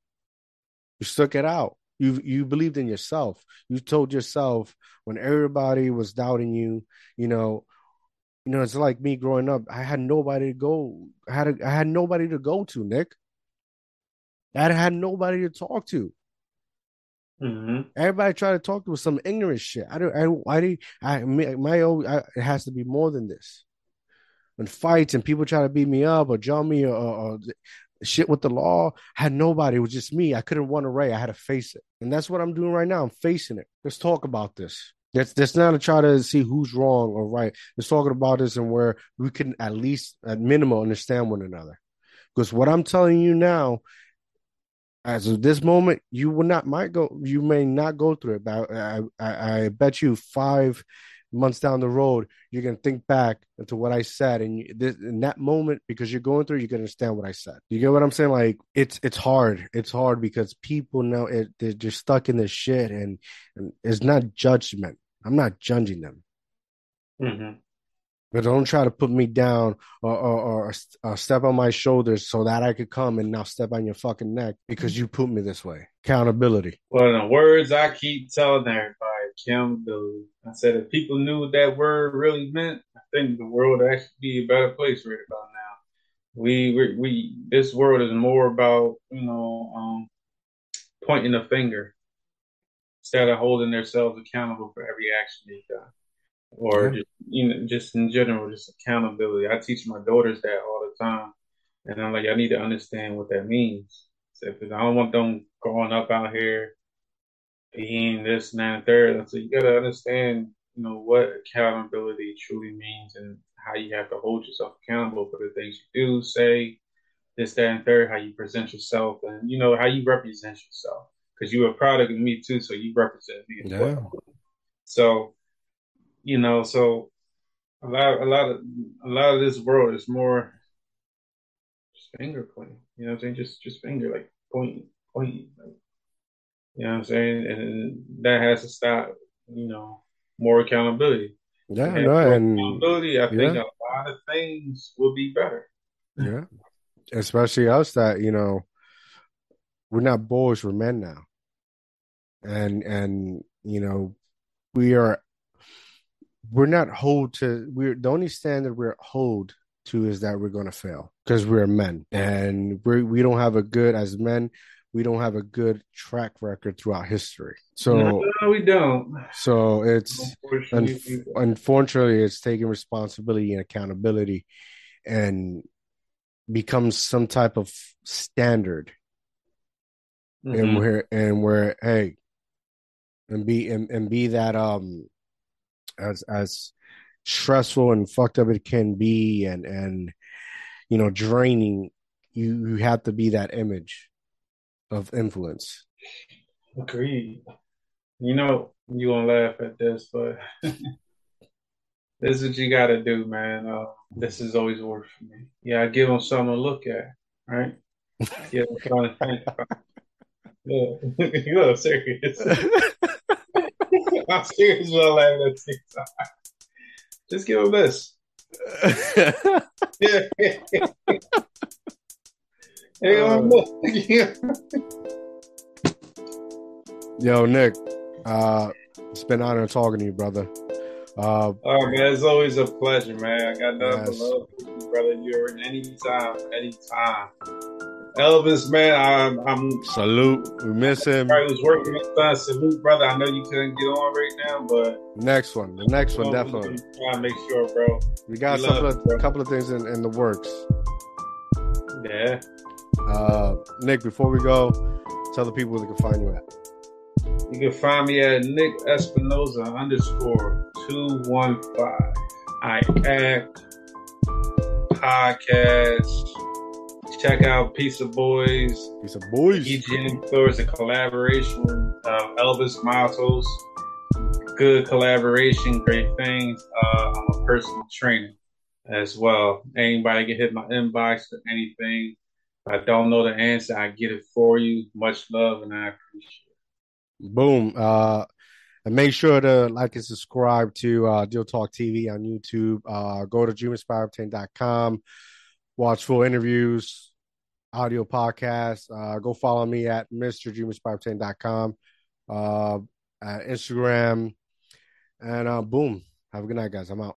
You stuck it out. You you believed in yourself. You told yourself when everybody was doubting you, you know, you know, it's like me growing up. I had nobody to go. I had a, I had nobody to go to, Nick. I had nobody to talk to. Mm-hmm. Everybody tried to talk to with some ignorant shit. I don't. I. I. I my own. I, it has to be more than this when fights and people try to beat me up or jump me or, or, shit with the law, I had nobody. It was just me. I couldn't run away. I had to face it. And that's what I'm doing right now. I'm facing it. Let's talk about this. That's that's not to try to see who's wrong or right. Let's talking about this and where we can at least at minimum understand one another. Because what I'm telling you now, as of this moment, you will not might go you may not go through it, but I I, I bet you five months down the road, you're gonna think back to what I said, and you, this, in that moment, because you're going through, you can understand what I said. You get what I'm saying? Like it's it's hard. It's hard because people know it. They're just stuck in this shit, and, and it's not judgment. I'm not judging them. Mm-hmm. But don't try to put me down or, or, or, or, step on my shoulders so that I could come and now step on your fucking neck because you put me this way. Accountability. Well, the words I keep telling everybody accountability. I said if people knew what that word really meant, I think the world would actually be a better place right about now. We we, we this world is more about you know um, pointing a finger instead of holding themselves accountable for every action they got, or yeah. just you know just in general just accountability. I teach my daughters that all the time, and I'm like I need to understand what that means. So I don't want them growing up out here being this and that and third. So you gotta understand, you know, what accountability truly means and how you have to hold yourself accountable for the things you do, say, this, that, and third, how you present yourself and you know how you represent yourself. Because you are a product of me too, so you represent me as yeah. well. So, you know, so a lot a lot of a lot of this world is more just finger pointing. You know what I'm saying? Just just finger like pointing, pointing, like you know what I'm saying? And that has to stop, you know, more accountability. Yeah, and no, and accountability, I think yeah. a lot of things will be better. Yeah. Especially us that, you know, we're not boys, we're men now. And and you know, we are we're not hold to we're the only standard we're hold to is that we're gonna fail because we're men and we we don't have a good as men we don't have a good track record throughout history. So no, we don't. So it's unfortunately, un- unfortunately it's taking responsibility and accountability and becomes some type of standard. Mm-hmm. And where and where hey, and be and, and be that um as as stressful and fucked up it can be and and you know draining you you have to be that image of influence Agreed. You know, you gonna laugh at this, but this is what you gotta do, man. Uh, this has always worked for me. Yeah, I give them something to look at, right? Yeah, I'm trying to think about. Yeah, you look serious. I'm serious when I at TikTok. Just give him this. Yeah. Hey, um, yo nick uh it's been an honor talking to you brother uh Oh man, it's always a pleasure, man. I got nothing but love for you, brother. You're in anytime, anytime. Elvis, man, I'm I'm salute we miss him I was working with son. Salute, brother. I know you couldn't get on right now, but next one the next one definitely trying to make sure, bro. we got We a couple of bro. couple of things in, in the works Yeah. uh nick before we go tell the people where they can find you at You can find me at Nick Espinoza underscore two one five. I act podcast. Check out Pizza Boys. He's a boys. EGM Store is a collaboration with uh, Elvis Matos. Good collaboration, great things. Uh, I'm a personal trainer as well. Anybody can hit my inbox for anything. If I don't know the answer, I get it for you. Much love, and I appreciate it. Boom. Uh, and make sure to like and subscribe to uh, Deal Talk TV on YouTube. Uh, go to dreaminspire10.com. Watch full interviews, audio podcast. Uh, go follow me at Mr. dreaminspire10.com, uh, at Instagram. And uh, boom. Have a good night, guys. I'm out.